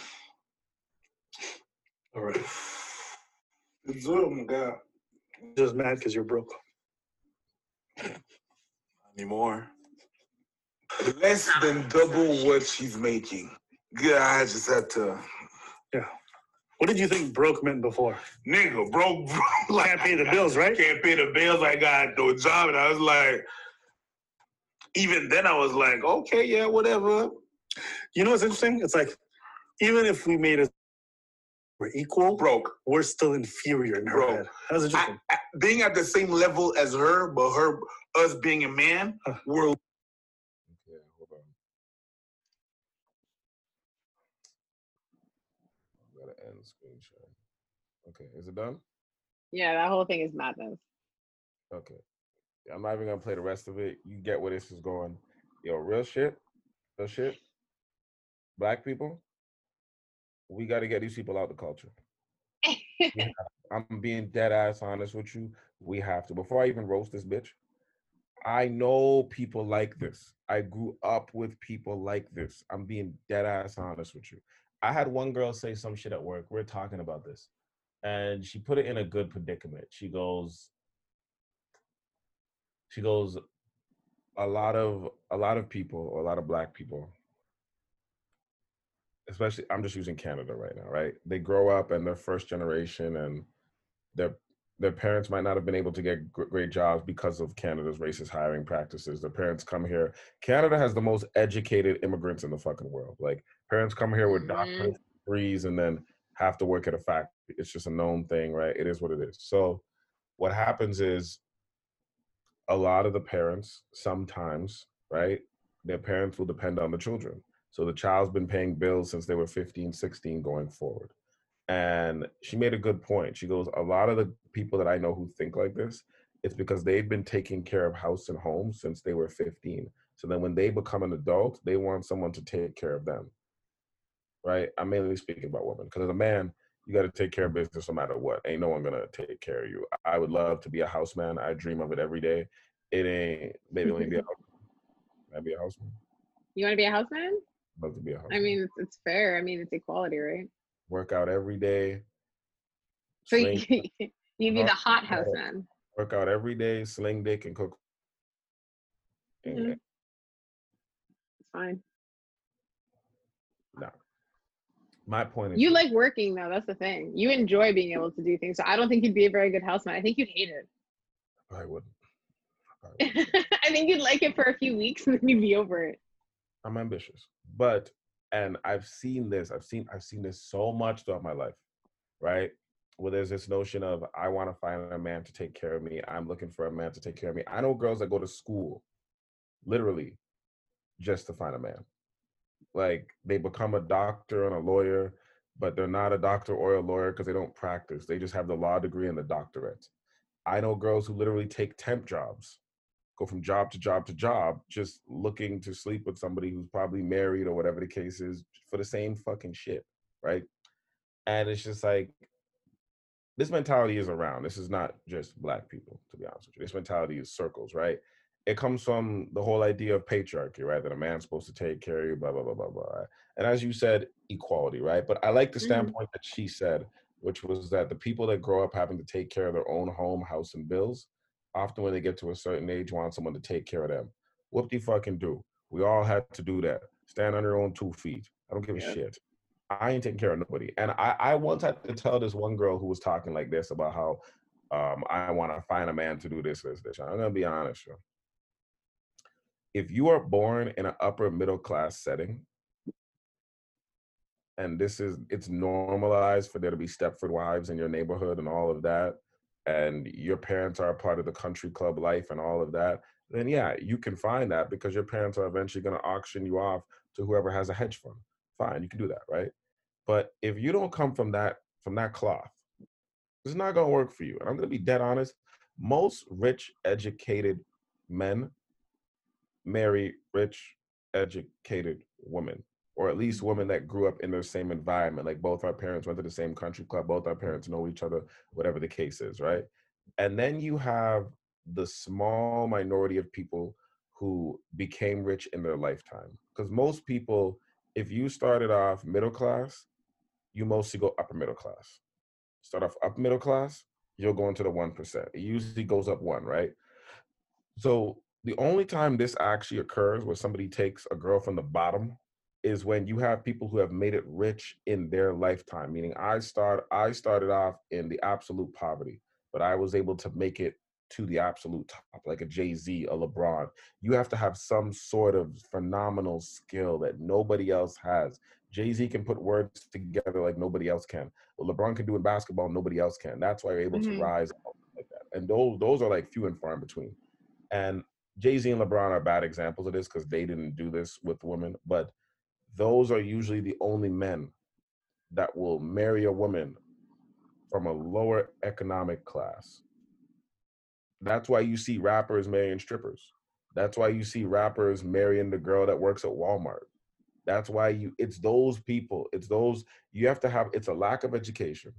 all right. Zoom, God. Just mad because you're broke. Anymore. Less than double what she's making. Yeah, I just had to. Yeah. What did you think broke meant before? Nigga, broke, broke. Like, can't pay the bills, right? Can't pay the bills. I got no job. And I was like, even then I was like, okay, yeah, whatever. You know what's interesting? It's like, even if we made a we're equal, broke. We're still inferior in her broke. head. That's interesting. I, I, being at the same level as her, but her us being a man, huh. we're. Okay, hold on. I gotta end screen share. Okay, is it done? Yeah, that whole thing is madness. Okay, I'm not even gonna play the rest of it. You get where this is going. Yo, real shit, real shit. Black people, we got to get these people out the culture. (laughs) yeah, I'm being dead ass honest with you. We have to. Before I even roast this bitch, I know people like this. I grew up with people like this. I'm being dead ass honest with you. I had one girl say some shit at work. We're talking about this. And she put it in a good predicament. She goes, she goes, a lot of a lot of people, or a lot of black people especially I'm just using Canada right now, right? They grow up and they're first generation and their their parents might not have been able to get great jobs because of Canada's racist hiring practices. Their parents come here. Canada has the most educated immigrants in the fucking world. Like parents come here with mm-hmm. degrees and then have to work at a factory. It's just a known thing, right? It is what it is. So what happens is a lot of the parents sometimes, right? Their parents will depend on the children. So the child's been paying bills since they were 15, 16 going forward. And she made a good point. She goes, A lot of the people that I know who think like this, it's because they've been taking care of house and home since they were 15. So then when they become an adult, they want someone to take care of them. Right? I'm mainly speaking about women because as a man, you got to take care of business no matter what. Ain't no one gonna take care of you. I would love to be a houseman. I dream of it every day. It ain't maybe only be a (laughs) I'd be a houseman. You want to be a houseman? love to be a host. I mean, it's, it's fair. I mean, it's equality, right? Work out every day. So you, (laughs) you be the hot house (laughs) man. Work out every day, sling dick, and cook. Mm-hmm. It's fine. No. My point is you like working though. That's the thing. You enjoy being able to do things. So I don't think you'd be a very good houseman. I think you'd hate it. I wouldn't. I, (laughs) wouldn't. I think you'd like it for a few weeks and then you'd be over it. I'm ambitious, but and I've seen this. I've seen I've seen this so much throughout my life, right? Where there's this notion of I want to find a man to take care of me. I'm looking for a man to take care of me. I know girls that go to school, literally, just to find a man. Like they become a doctor and a lawyer, but they're not a doctor or a lawyer because they don't practice. They just have the law degree and the doctorate. I know girls who literally take temp jobs go from job to job to job, just looking to sleep with somebody who's probably married or whatever the case is for the same fucking shit, right? And it's just like this mentality is around. This is not just black people, to be honest with you. This mentality is circles, right? It comes from the whole idea of patriarchy, right? That a man's supposed to take care of you, blah, blah, blah, blah, blah. And as you said, equality, right? But I like the mm-hmm. standpoint mm-hmm. that she said, which was that the people that grow up having to take care of their own home, house, and bills, often when they get to a certain age want someone to take care of them. Do you fucking do? We all had to do that. Stand on your own two feet. I don't give yeah. a shit. I ain't taking care of nobody. And I, I once had to tell this one girl who was talking like this about how Um, I want to find a man to do this, this, this. I'm gonna be honest, yo. If you are born in an upper middle class setting, and this is it's normalized for there to be Stepford wives in your neighborhood and all of that, and your parents are a part of the country club life and all of that, then yeah, you can find that because your parents are eventually going to auction you off to whoever has a hedge fund. Fine, you can do that, right? But if you don't come from that from that cloth, it's not going to work for you. And I'm going to be dead honest. Most rich, educated men marry rich, educated women, or at least mm-hmm. women that grew up in the same environment. Like both our parents went to the same country club, both our parents know each other, whatever the case is, right? And then you have the small minority of people who became rich in their lifetime. Because most people, if you started off middle class, you mostly go upper middle class. Start off upper middle class, you'll go into the 1%. It usually goes up one, right? So the only time this actually occurs where somebody takes a girl from the bottom is when you have people who have made it rich in their lifetime meaning i start i started off in the absolute poverty but i was able to make it to the absolute top, like a Jay Z, a LeBron. You have to have some sort of phenomenal skill that nobody else has. Jay Z can put words together like nobody else can. What LeBron can do in basketball, nobody else can. That's why you're able mm-hmm. to rise like that. And those those are like few and far in between. And Jay Z and LeBron are bad examples of this because they didn't do this with women. But those are usually the only men that will marry a woman from a lower economic class that's why you see rappers marrying strippers. That's why you see rappers marrying the girl that works at Walmart. That's why you it's those people. It's those you have to have it's a lack of education.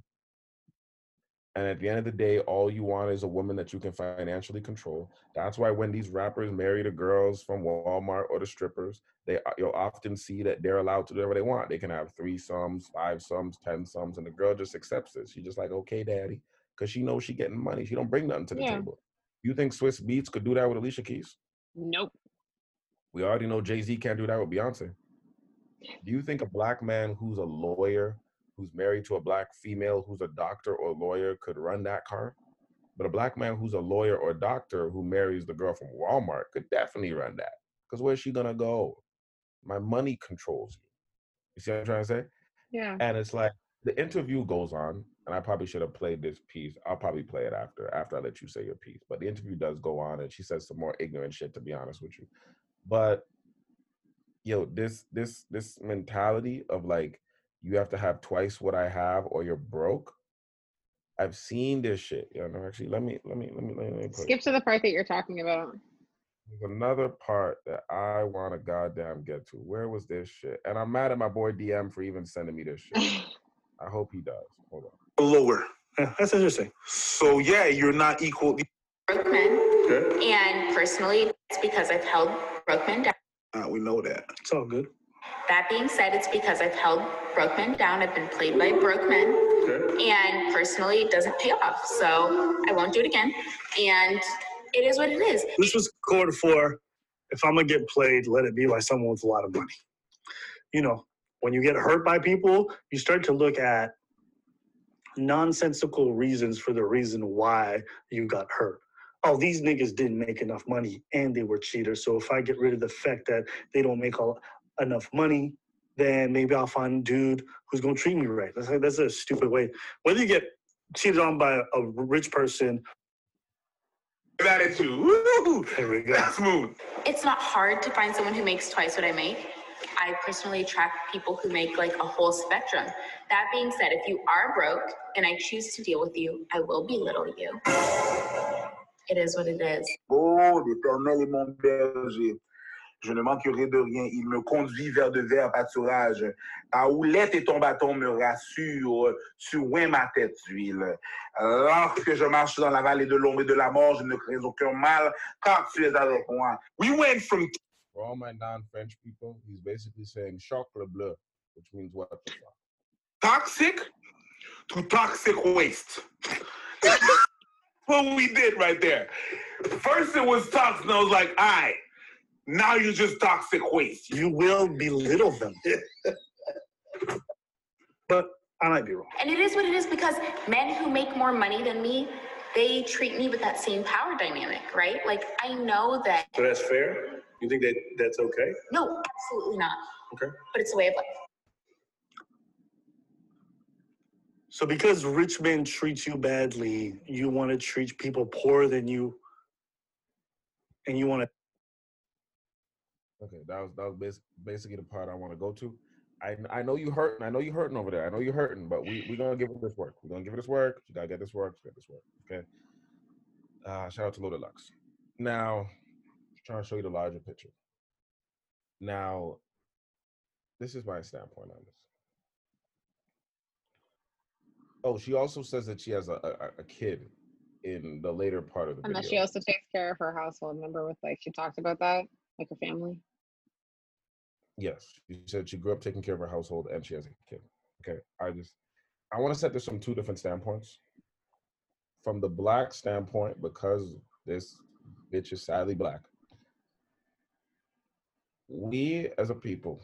And at the end of the day, all you want is a woman that you can financially control. That's why when these rappers marry the girls from Walmart or the strippers, they uh, you'll often see that they're allowed to do whatever they want. They can have three sums, five sums, ten sums, and the girl just accepts it. She's just like, okay, daddy, because she knows she getting money. She don't bring nothing to the yeah. table. You think Swizz Beatz could do that with Alicia Keys? Nope. We already know Jay Z can't do that with Beyonce. Do you think a black man who's a lawyer, who's married to a black female who's a doctor or lawyer could run that car? But a black man who's a lawyer or doctor who marries the girl from Walmart could definitely run that. Because where's she gonna go? My money controls you. You see what I'm trying to say? Yeah. And it's like the interview goes on, and I probably should have played this piece. I'll probably play it after after I let you say your piece. But the interview does go on, and she says some more ignorant shit. To be honest with you, but yo, this this this mentality of like you have to have twice what I have or you're broke. I've seen this shit. You know, actually, let me let me let me let me skip to the part that you're talking about. There's another part that I want to goddamn get to. Where was this shit? And I'm mad at my boy DM for even sending me this shit. (laughs) I hope he does. Hold on lower. Yeah, that's interesting. So yeah, you're not equal. Broke men. Okay. And personally, it's because I've held broke men down. Uh, we know that. It's all good. That being said, it's because I've held broke men down. I've been played by broke men. Okay. And personally, it doesn't pay off. So I won't do it again. And it is what it is. This was code for if I'm going to get played, let it be by someone with a lot of money. You know, when you get hurt by people, you start to look at nonsensical reasons for the reason why you got hurt. Oh, these niggas didn't make enough money and they were cheaters. So if I get rid of the fact that they don't make all, enough money, then maybe I'll find a dude who's gonna treat me right. That's like, that's a stupid way. Whether you get cheated on by a rich person attitude. Woo! There we go. That's smooth. It's not hard to find someone who makes twice what I make. I personally attract people who make like a whole spectrum. That being said, if you are broke and I choose to deal with you, I will belittle you. It is what it is. Oh, Je ne manquerai de rien. Il me conduit vers de verts pâturages. Ta houlette et ton bâton me rassurent. Tu oins ma tête d'huile. Lorsque je marche dans la vallée de l'ombre et de la mort, je ne crains aucun mal, car tu es avec moi. We went from for all my non-French people, he's basically saying chocolat bleu, which means what? Toxic to toxic waste. (laughs) what we did right there. First it was toxic, and I was like, all right, now you're just toxic waste. You will belittle them. but I might be wrong. And it is what it is because men who make more money than me they treat me with that same power dynamic, right? Like I know that. So that's fair? You think that that's okay? No, absolutely not. Okay. But it's a way of life. So because rich men treat you badly, you want to treat people poorer than you, and you want to. Okay, that was that was basically the part I want to go to. I I know you hurting. I know you hurting over there. I know you hurting, but we we gonna give it this work. We're gonna give it this work. You gotta get this work. Get this work. Okay. Uh, shout out to Loaded Lux. Now, I'm trying to show you the larger picture. Now, this is my standpoint on this. Oh, she also says that she has a, a, a kid in the later part of the And that video. she also takes care of her household. Remember with like she talked about that? Like her family. Yes, she said she grew up taking care of her household and she has a kid. Okay, I just I want to set this from two different standpoints. From the black standpoint, because this bitch is sadly black, we as a people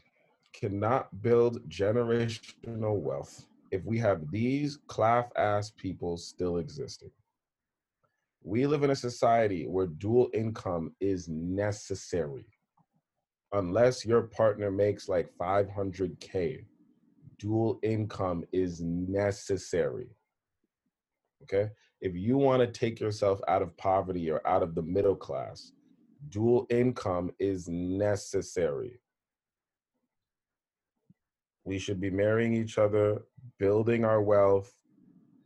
cannot build generational wealth if we have these claff ass people still existing. We live in a society where dual income is necessary unless your partner makes like 500k dual income is necessary okay? If you want to take yourself out of poverty or out of the middle class dual income is necessary. We should be marrying each other building our wealth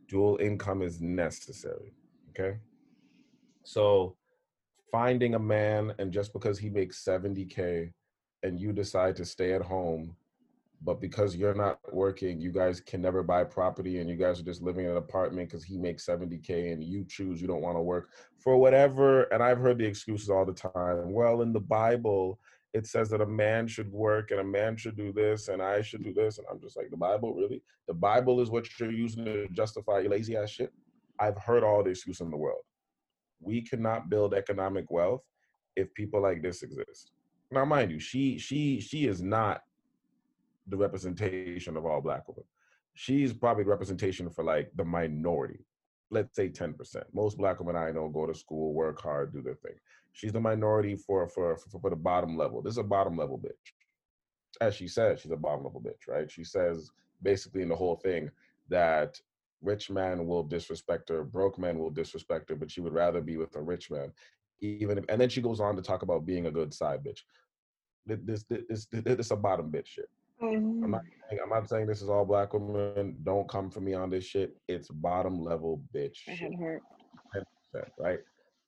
dual income is necessary okay? So finding a man and just because he makes 70k and you decide to stay at home but because you're not working you guys can never buy property and you guys are just living in an apartment because he makes 70k and you choose you don't want to work for whatever and i've heard the excuses all the time. Well in the bible it says that a man should work and a man should do this and i should do this and i'm just like the bible? Really? The bible is what you're using to justify lazy ass shit? I've heard all the excuses in the world. We cannot build economic wealth if people like this exist. Now, mind you, she she she is not the representation of all black women. She's probably the representation for like the minority. Let's say 10%. Most black women I know go to school, work hard, do their thing. She's the minority for for for, for the bottom level. This is a bottom level bitch. As she says, she's a bottom level bitch, right? She says basically in the whole thing that rich man will disrespect her, broke man will disrespect her, but she would rather be with a rich man. Even if, and then she goes on to talk about being a good side bitch. This this this this, this is a bottom bitch shit. I'm not mm-hmm. saying, I'm not saying this is all black women. Don't come for me on this shit. It's bottom level bitch shit, hurt. right?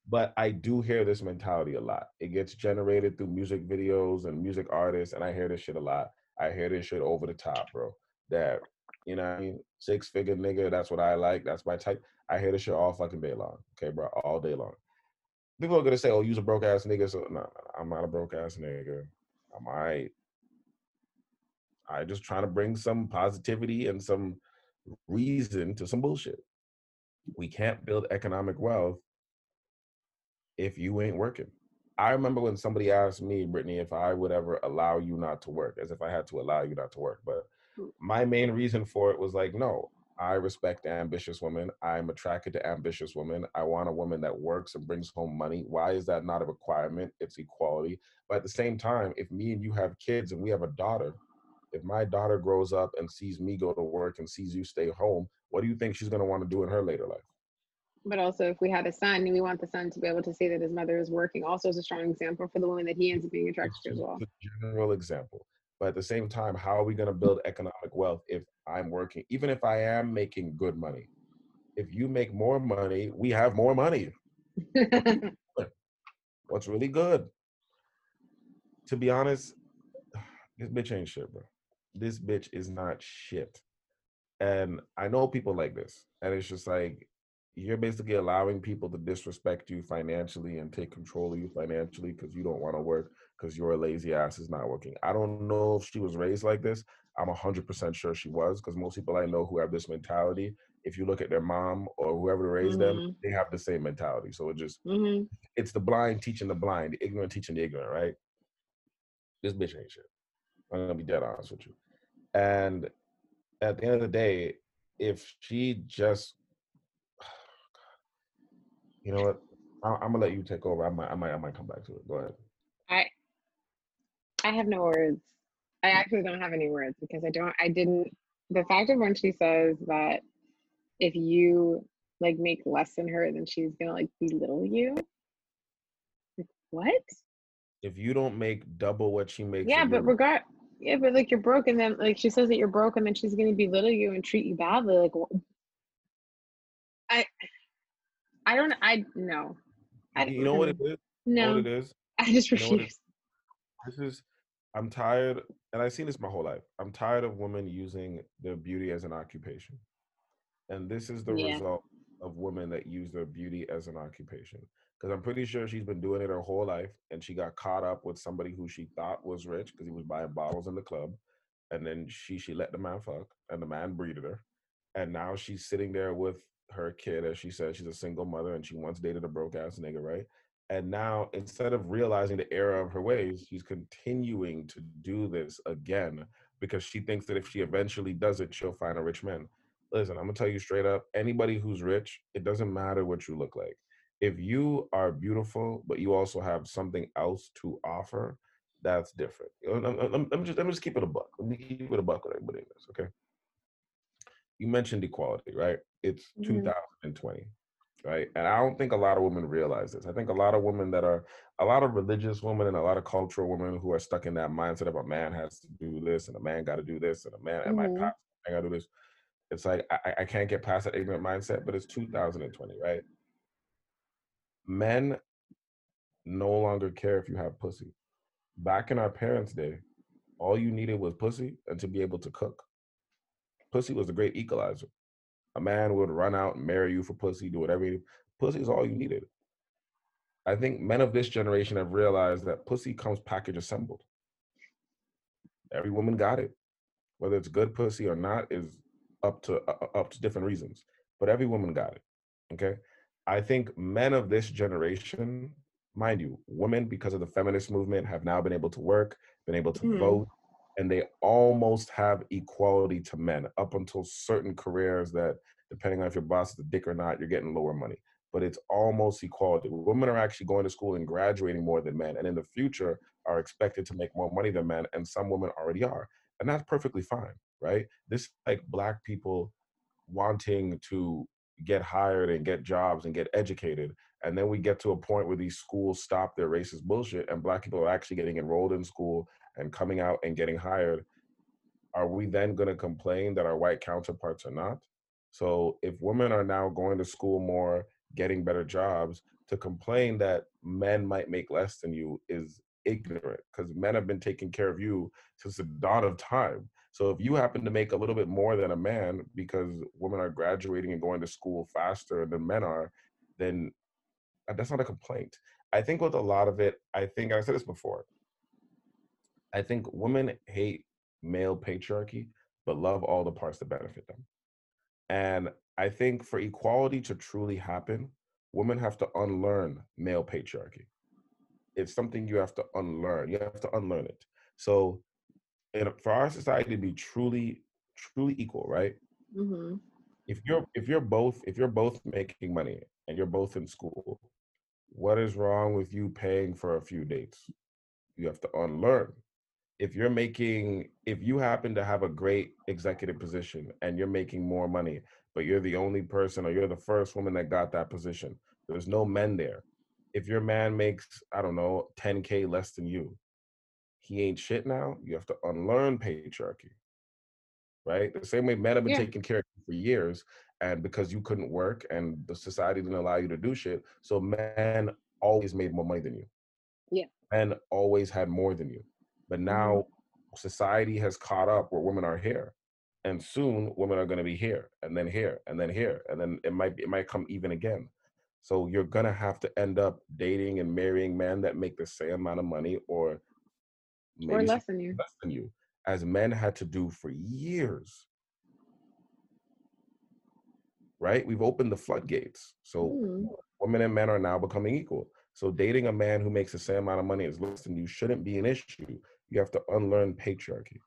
But I do hear this mentality a lot. It gets generated through music videos and music artists, and I hear this shit a lot. I hear this shit over the top, bro. That you know, what I mean, six figure nigga. That's what I like. That's my type. I hear this shit all fucking day long. Okay, bro, all day long. People are gonna say, "Oh, you's a broke ass nigga." So no, no, I'm not a broke ass nigga. I'm alright. I just trying to bring some positivity and some reason to some bullshit. We can't build economic wealth if you ain't working. I remember when somebody asked me, Brittany, if I would ever allow you not to work, as if I had to allow you not to work. But hmm. my main reason for it was like, no, I respect ambitious women. I'm attracted to ambitious women. I want a woman that works and brings home money. Why is that not a requirement? It's equality. But at the same time, if me and you have kids and we have a daughter, if my daughter grows up and sees me go to work and sees you stay home, what do you think she's going to want to do in her later life? But also, if we had a son, and we want the son to be able to see that his mother is working. Also, as a strong example for the woman that he ends up being attracted to as well. a general example. But at the same time, how are we going to build economic wealth if I'm working, even if I am making good money? If you make more money, we have more money. (laughs) What's really good? To be honest, (sighs) this bitch ain't shit, bro. This bitch is not shit. And I know people like this. And it's just like, you're basically allowing people to disrespect you financially and take control of you financially because you don't want to work because your lazy ass is not working. I don't know if she was raised like this. I'm 100% sure she was because most people I know who have this mentality, if you look at their mom or whoever raised them, Mhm. they have the same mentality. So it just, hmm it's the blind teaching the blind, the ignorant teaching the ignorant, right? This bitch ain't shit. I'm gonna be dead honest with you. And at the end of the day, if she just (sighs) You know what? I, I'm gonna let you take over. I might, I might, I might come back to it. Go ahead. I have no words. I actually don't have any words because I don't I didn't the fact of when she says that if you like make less than her then she's gonna like belittle you. Like, what? If you don't make double what she makes, Yeah, but regard yeah, but like you're broke and then like she says that you're broke and then she's gonna belittle you and treat you badly. Like I I don't I no. I you know what it is. You know no what it is. I just You know refuse. This is. I'm tired, and I've seen this my whole life. I'm tired of women using their beauty as an occupation, and this is the Yeah. result of women that use their beauty as an occupation. Because I'm pretty sure she's been doing it her whole life, and she got caught up with somebody who she thought was rich because he was buying bottles in the club, and then she she let the man fuck, and the man breeded her, and now she's sitting there with her kid, as she said, she's a single mother, and she once dated a broke ass nigga, right? And now, instead of realizing the error of her ways, she's continuing to do this again because she thinks that if she eventually does it, she'll find a rich man. Listen, I'm gonna tell you straight up anybody who's rich, it doesn't matter what you look like. If you are beautiful, but you also have something else to offer, that's different. Let, me just, let me just keep it a buck. Let me keep it a buck with everybody in this, okay? You mentioned equality, right? It's Mhm. 2020 right? And I don't think a lot of women realize this. I think a lot of women that are a lot of religious women and a lot of cultural women who are stuck in that mindset of a man has to do this and a man got to do this and a man and my Mhm. pastor I got to do this. It's like I- I can't get past that ignorant mindset, but it's 2020, right? Men no longer care if you have pussy. Back in our parents' day, all you needed was pussy and to be able to cook. Pussy was a great equalizer. A man would run out and marry you for pussy, do whatever. You, pussy is all you needed. I think men of this generation have realized that pussy comes package assembled. Every woman got it, whether it's good pussy or not is up to uh, up to different reasons. But every woman got it. Okay, I think men of this generation, mind you, women because of the feminist movement have now been able to work, been able to Mhm. vote, and they almost have equality to men up until certain careers that, depending on if your boss is a dick or not, you're getting lower money. But it's almost equality. Women are actually going to school and graduating more than men, and in the future are expected to make more money than men, and some women already are, and that's perfectly fine, right? This like black people wanting to get hired and get jobs and get educated. And then we get to a point where these schools stop their racist bullshit and black people are actually getting enrolled in school and coming out and getting hired. Are we then going to complain that our white counterparts are not? So if women are now going to school more, getting better jobs, to complain that men might make less than you is ignorant because men have been taking care of you since the dawn of time. So if you happen to make a little bit more than a man because women are graduating and going to school faster than men are, then uh, that's not a complaint. I think with a lot of it, I think I said this before. I think women hate male patriarchy, but love all the parts that benefit them. And I think for equality to truly happen, women have to unlearn male patriarchy. It's something you have to unlearn. You have to unlearn it. So, in, for our society to be truly, truly equal, right? hmm If you're if you're both if you're both making money and you're both in school, what is wrong with you paying for a few dates? You have to unlearn. If you're making if you happen to have a great executive position and you're making more money, but you're the only person or you're the first woman that got that position, there's no men there. If your man makes, I don't know, 10K less than you, he ain't shit now. You have to unlearn patriarchy. Right? The same way men have been Yeah. taking care of you for years, and because you couldn't work and the society didn't allow you to do shit, so men always made more money than you. Yeah. Men always had more than you. But now society has caught up where women are here. And soon women are gonna be here and then here and then here. And then it might be, it might come even again. So you're gonna have to end up dating and marrying men that make the same amount of money or Or less than you. less than you, as men had to do for years. Right? We've opened the floodgates. So Mm. women and men are now becoming equal. So dating a man who makes the same amount of money as less than you shouldn't be an issue. You have to unlearn patriarchy.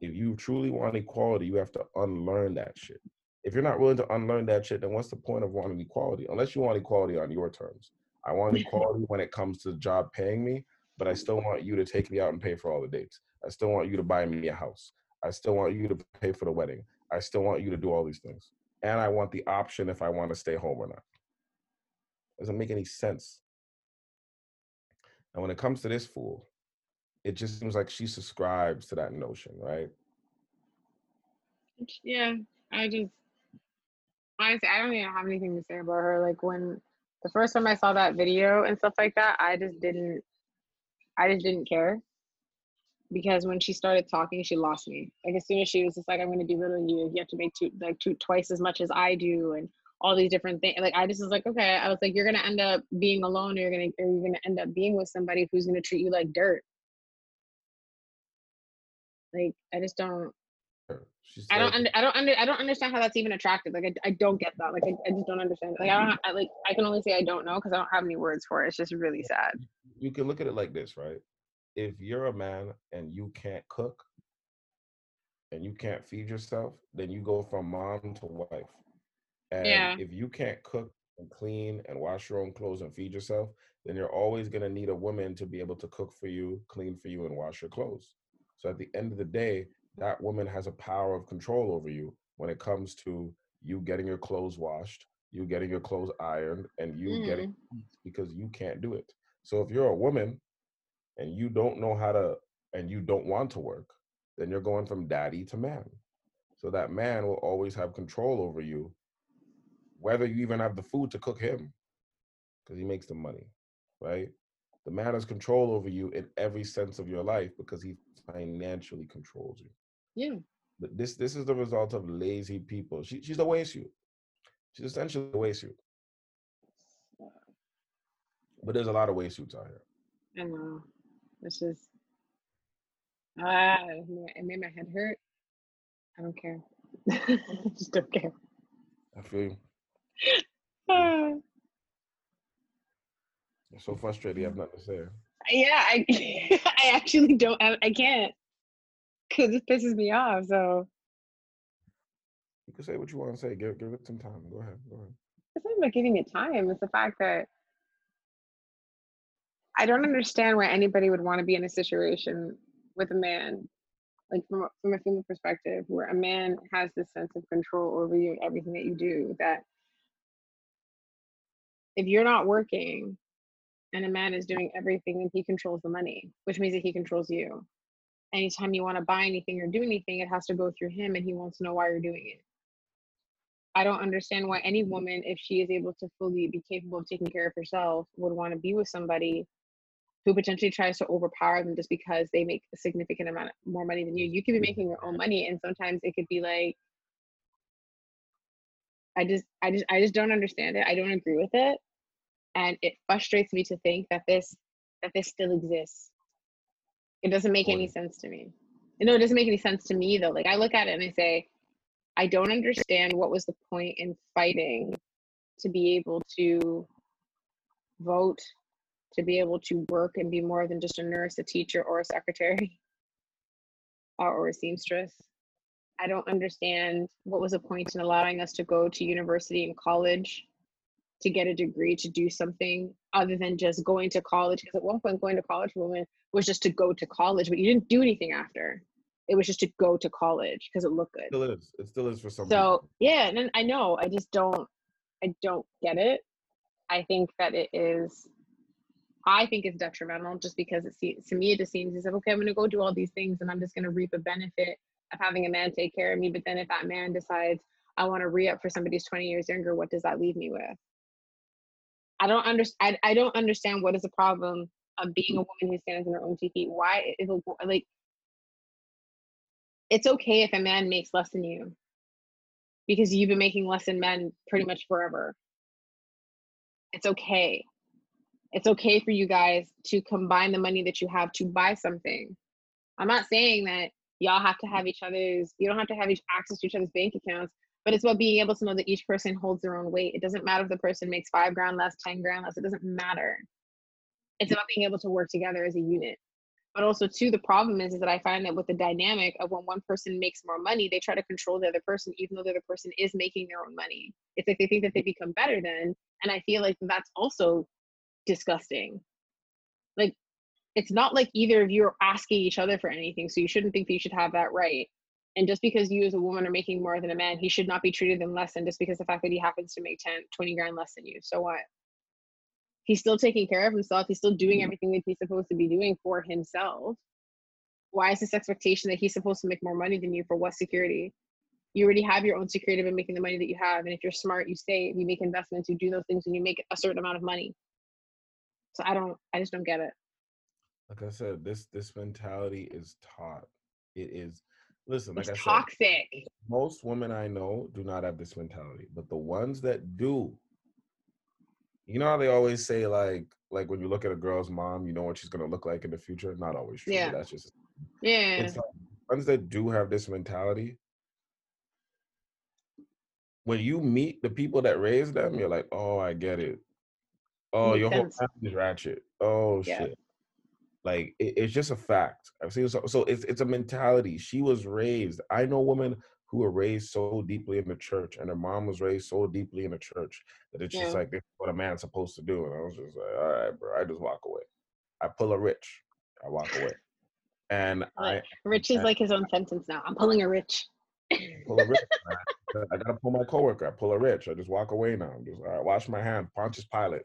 If you truly want equality, you have to unlearn that shit. If you're not willing to unlearn that shit, then what's the point of wanting equality? Unless you want equality on your terms. I want (laughs) equality when it comes to the job paying me, but I still want you to take me out and pay for all the dates. I still want you to buy me a house. I still want you to pay for the wedding. I still want you to do all these things. And I want the option if I want to stay home or not. Doesn't make any sense. And when it comes to this fool, it just seems like she subscribes to that notion, right? Yeah, I just honestly, I don't even have anything to say about her. Like when the first time I saw that video and stuff like that, I just didn't, I just didn't care because when she started talking, she lost me. Like as soon as she was just like, "I'm going to be belittle you. You have to make two, like two, twice as much as I do," and all these different things. Like I just was like, okay. I was like, you're gonna end up being alone, or you're gonna, or you're gonna end up being with somebody who's gonna treat you like dirt. Like I just don't. She's I don't. Under, I don't. Under, I don't understand how that's even attractive. Like I, I don't get that. Like I, I just don't understand. Like I don't. I, like I can only say I don't know because I don't have any words for it. It's just really sad. you can look at it like this, right? If you're a man and you can't cook and you can't feed yourself, then you go from mom to wife. And Yeah. if you can't cook and clean and wash your own clothes and feed yourself, then you're always going to need a woman to be able to cook for you, clean for you, and wash your clothes. So at the end of the day, that woman has a power of control over you when it comes to you getting your clothes washed, you getting your clothes ironed, and you getting mm. because you can't do it. So if you're a woman and you don't know how to and you don't want to work, then you're going from daddy to man. So that man will always have control over you, whether you even have the food to cook him, because he makes the money, right? The man has control over you in every sense of your life because he financially controls you. Yeah. But this this is the result of lazy people. She, she's a waste suit. She's essentially a waste suit. But there's a lot of waste suits out here. I know. It's just. Ah, it made- it made my head hurt. I don't care. (laughs) I just don't care. I feel you. (sighs) You're so frustrated I have nothing to say. yeah, I (laughs) I actually don't. I, I can't because it pisses me off. So You can say what you want to say. Give give it some time. Go ahead. Go ahead. it's not about giving it time. It's the fact that I don't understand why anybody would want to be in a situation with a man, like from a, from a female perspective, where a man has this sense of control over you and everything that you do. That if you're not working and a man is doing everything, and he controls the money, which means that he controls you. Anytime you want to buy anything or do anything, it has to go through him, and he wants to know why you're doing it. I don't understand why any woman, if she is able to fully be capable of taking care of herself, would want to be with somebody who potentially tries to overpower them just because they make a significant amount more money than you. You could be making your own money, and sometimes it could be like, I just, I just, I just don't understand it. I don't agree with it, and it frustrates me to think that this, that this still exists. It doesn't make any sense to me. you know it doesn't make any sense to me though. Like I look at it and I say, I don't understand what was the point in fighting to be able to vote, to be able to work and be more than just a nurse, a teacher, or a secretary, or, (laughs) or a seamstress. I don't understand what was the point in allowing us to go to university and college to get a degree to do something other than just going to college. Because at one point, going to college for women was just to go to college, but you didn't do anything after. It was just to go to college because it looked good. It still is. It still is for some. So people. yeah, and then I know I just don't I don't get it. I think that it is I think it's detrimental just because it seems to me it just seems as if okay, I'm gonna go do all these things and I'm just gonna reap a benefit of having a man take care of me. But then if that man decides I want to re-up for somebody who's 20 years younger, what does that leave me with? I don't understand. I, don't understand what is the problem of being a woman who stands on her own two feet. Why is a, like it's okay if a man makes less than you because you've been making less than men pretty much forever. It's okay. It's okay for you guys to combine the money that you have to buy something. I'm not saying that y'all have to have each other's, you don't have to have each access to each other's bank accounts, but it's about being able to know that each person holds their own weight. It doesn't matter if the person makes five grand less, 10 grand less, it doesn't matter. It's about being able to work together as a unit. But also, too, the problem is, is that I find that with the dynamic of when one person makes more money, they try to control the other person, even though the other person is making their own money. It's like they think that they become better then. And I feel like that's also disgusting. Like, it's not like either of you are asking each other for anything. So you shouldn't think that you should have that right. And just because you as a woman are making more than a man, he should not be treated than less than just because the fact that he happens to make 10, 20 grand less than you. So what? he's still taking care of himself. He's still doing mm-hmm. everything that he's supposed to be doing for himself. Why is this expectation that he's supposed to make more money than you for what security? You already have your own security by making the money that you have. And if you're smart you save you make investments you do those things and you make a certain amount of money. So i don't i just don't get it. Like i said this this mentality is taught. It is listen like it's I toxic said, most women i know do not have this mentality but the ones that do you know how they always say like like when you look at a girl's mom, you know what she's gonna look like in the future. Not always true. Yeah. That's just yeah. It's like ones that do have this mentality. When you meet the people that raised them, you're like, oh, I get it. Oh, your sense. whole family's ratchet. Oh yeah. shit. Like it, it's just a fact. I've seen so, so it's it's a mentality. She was raised. I know women who were raised so deeply in the church and her mom was raised so deeply in the church that it's yeah. just like this is what a man's supposed to do. And I was just like, all right, bro, I just walk away. I pull a rich. I walk away. And I Rich is and, like his own sentence now. I'm pulling a rich. pull a rich. (laughs) I gotta pull my coworker. I pull a rich. I just walk away now. I'm just all right, wash my hand. Pontius Pilate.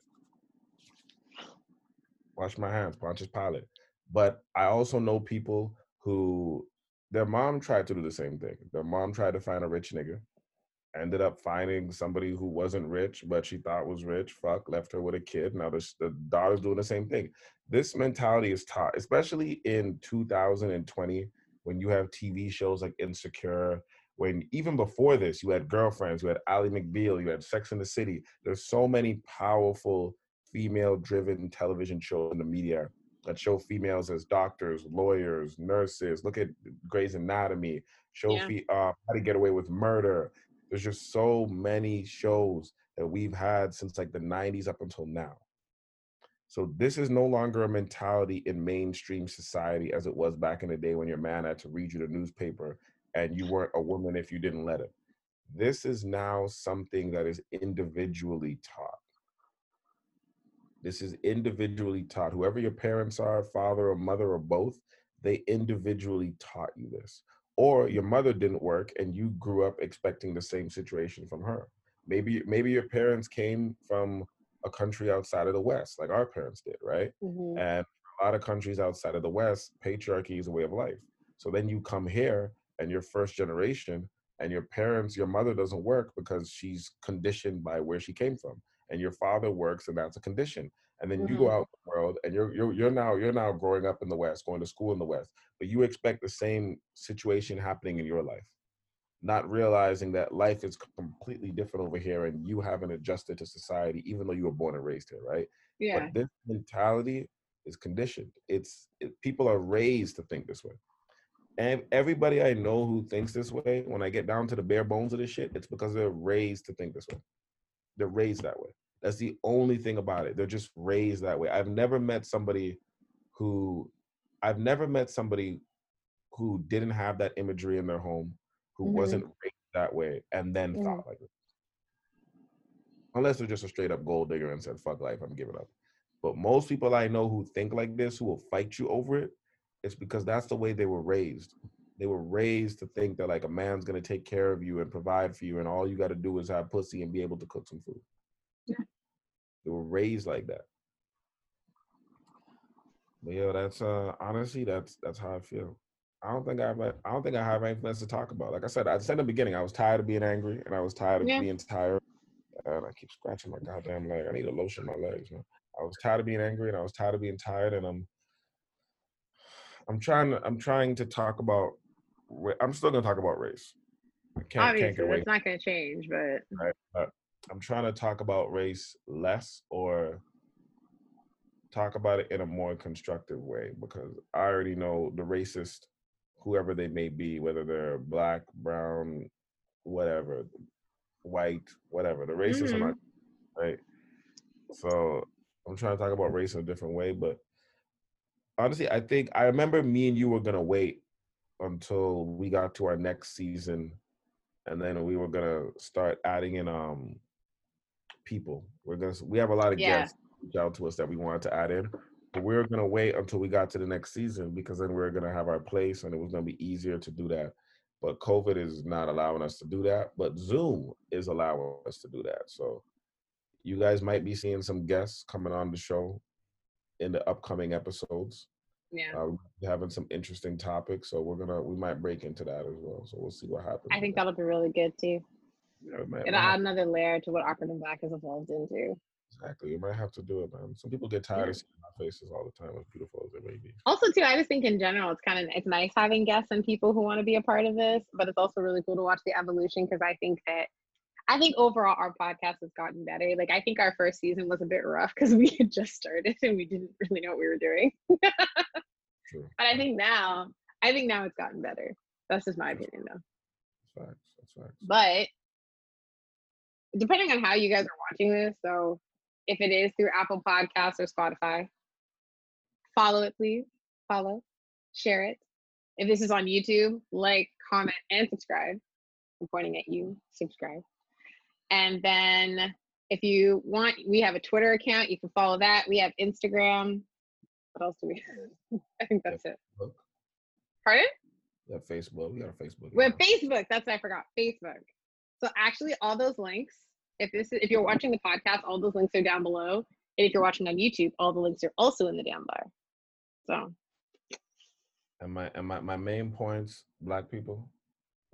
Wash my hands, Pontius Pilate. But I also know people who their mom tried to do the same thing. Their mom tried to find a rich nigga, ended up finding somebody who wasn't rich, but she thought was rich. Fuck, left her with a kid. Now the, the daughter's doing the same thing. This mentality is taught, especially in 2020 when you have TV shows like Insecure. When even before this, you had Girlfriends, you had Ally McBeal, you had Sex in the City. There's so many powerful female-driven television shows in the media that show females as doctors, lawyers, nurses. Look at Grey's Anatomy. Show yeah. fe- uh, How to Get Away with Murder. There's just so many shows that we've had since like the 90s up until now. So this is no longer a mentality in mainstream society as it was back in the day when your man had to read you the newspaper and you weren't a woman if you didn't let him. This is now something that is individually taught. This is individually taught. Whoever your parents are, father or mother or both, they individually taught you this. Or your mother didn't work and you grew up expecting the same situation from her. Maybe maybe your parents came from a country outside of the West, like our parents did, right? Mm-hmm. And a lot of countries outside of the West, patriarchy is a way of life. So then you come here and you're first generation and your parents, your mother doesn't work because she's conditioned by where she came from and your father works and that's a condition and then mm-hmm. you go mm-hmm. out in the world and you're, you're you're now you're now growing up in the west going to school in the west but you expect the same situation happening in your life not realizing that life is completely different over here and you haven't adjusted to society even though you were born and raised here right yeah but this mentality is conditioned it's it, people are raised to think this way and everybody i know who thinks this way when i get down to the bare bones of this shit it's because they're raised to think this way they're raised that way. That's the only thing about it. They're just raised that way. I've never met somebody who I've never met somebody who didn't have that imagery in their home, who mm-hmm. wasn't raised that way, and then mm-hmm. thought like this. Unless they're just a straight up gold digger and said, fuck life, I'm giving up. But most people I know who think like this, who will fight you over it, it's because that's the way they were raised they were raised to think that like a man's gonna take care of you and provide for you, and all you got to do is have pussy and be able to cook some food. Yeah. They were raised like that. But yeah, that's uh honestly that's that's how I feel. I don't think I have I don't think I have anything else to talk about. Like I said, I said in the beginning, I was tired of being angry and I was tired of yeah. being tired. And I keep scratching my goddamn leg. I need to lotion my legs, man. I was tired of being angry and I was tired of being tired and I'm I'm trying to I'm trying to talk about I'm still gonna talk about race. Can't, Obviously, can't that's not gonna change, but right. But I'm trying to talk about race less or talk about it in a more constructive way because I already know the racist, whoever they may be, whether they're black, brown, whatever, white, whatever. The racists mm-hmm. are not right. So I'm trying to talk about race in a different way, but honestly, I think I remember me and you were gonna wait until we got to our next season, and then we were gonna start adding in um people. We're gonna we have a lot of Yeah. guests reach out to us that we wanted to add in, but we were gonna wait until we got to the next season because then we are gonna have our place and it was gonna be easier to do that. But COVID is not allowing us to do that. But Zoom is allowing us to do that. So you guys might be seeing some guests coming on the show in the upcoming episodes. Yeah. Uh, having some interesting topics, so we're gonna we might break into that as well. So we'll see what happens. I think that. that'll be really good too. Yeah, we might- It'll might add another layer to what and Black has evolved into. exactly. You might have to do it, man. Some people get tired of seeing our faces all the time, as beautiful as they may be. Also, too, I just think in general, it's kind of it's nice having guests and people who want to be a part of this, but it's also really cool to watch the evolution because I think that I think overall our podcast has gotten better. Like I think our first season was a bit rough because we had just started (laughs) and we didn't really know what we were doing. True. But I think now, I think now it's gotten better. That's just my opinion, though. That's facts. That's facts. But depending on how you guys are watching this, so if it is through Apple Podcasts or Spotify, follow it, please. Follow, share it. If this is on YouTube, like, comment, and subscribe. I'm pointing at you. Subscribe. And then if you want, we have a Twitter account. You can follow that. We have Instagram. What else do we have? (laughs) I think that's it. Facebook. Pardon? We have Facebook. We got a Facebook. We have. Facebook. That's what I forgot. Facebook. So actually, all those links. If this is, if you're watching the podcast, all those links are down below. And if you're watching on YouTube, all the links are also in the down bar. So And my and my, my main points, black people,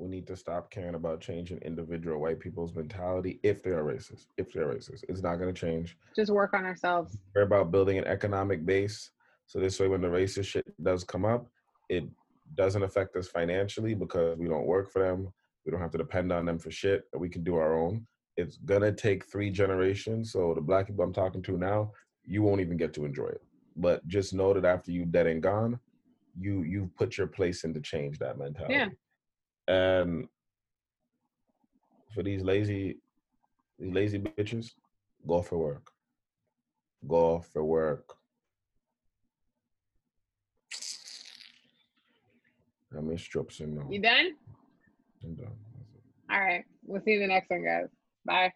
we need to stop caring about changing individual white people's mentality if they are racist. If they're racist. It's not gonna change. just work on ourselves. We're about building an economic base. So this way when the racist shit does come up, it doesn't affect us financially because we don't work for them. We don't have to depend on them for shit. We can do our own. It's gonna take three generations. So the black people I'm talking to now, you won't even get to enjoy it. But just know that after you dead and gone, you you've put your place in to change that mentality. Yeah. And for these lazy these lazy bitches, go for work. Go for work. I miss Strupson now. You done? I'm done. All right. We'll see you in the next one, guys. Bye.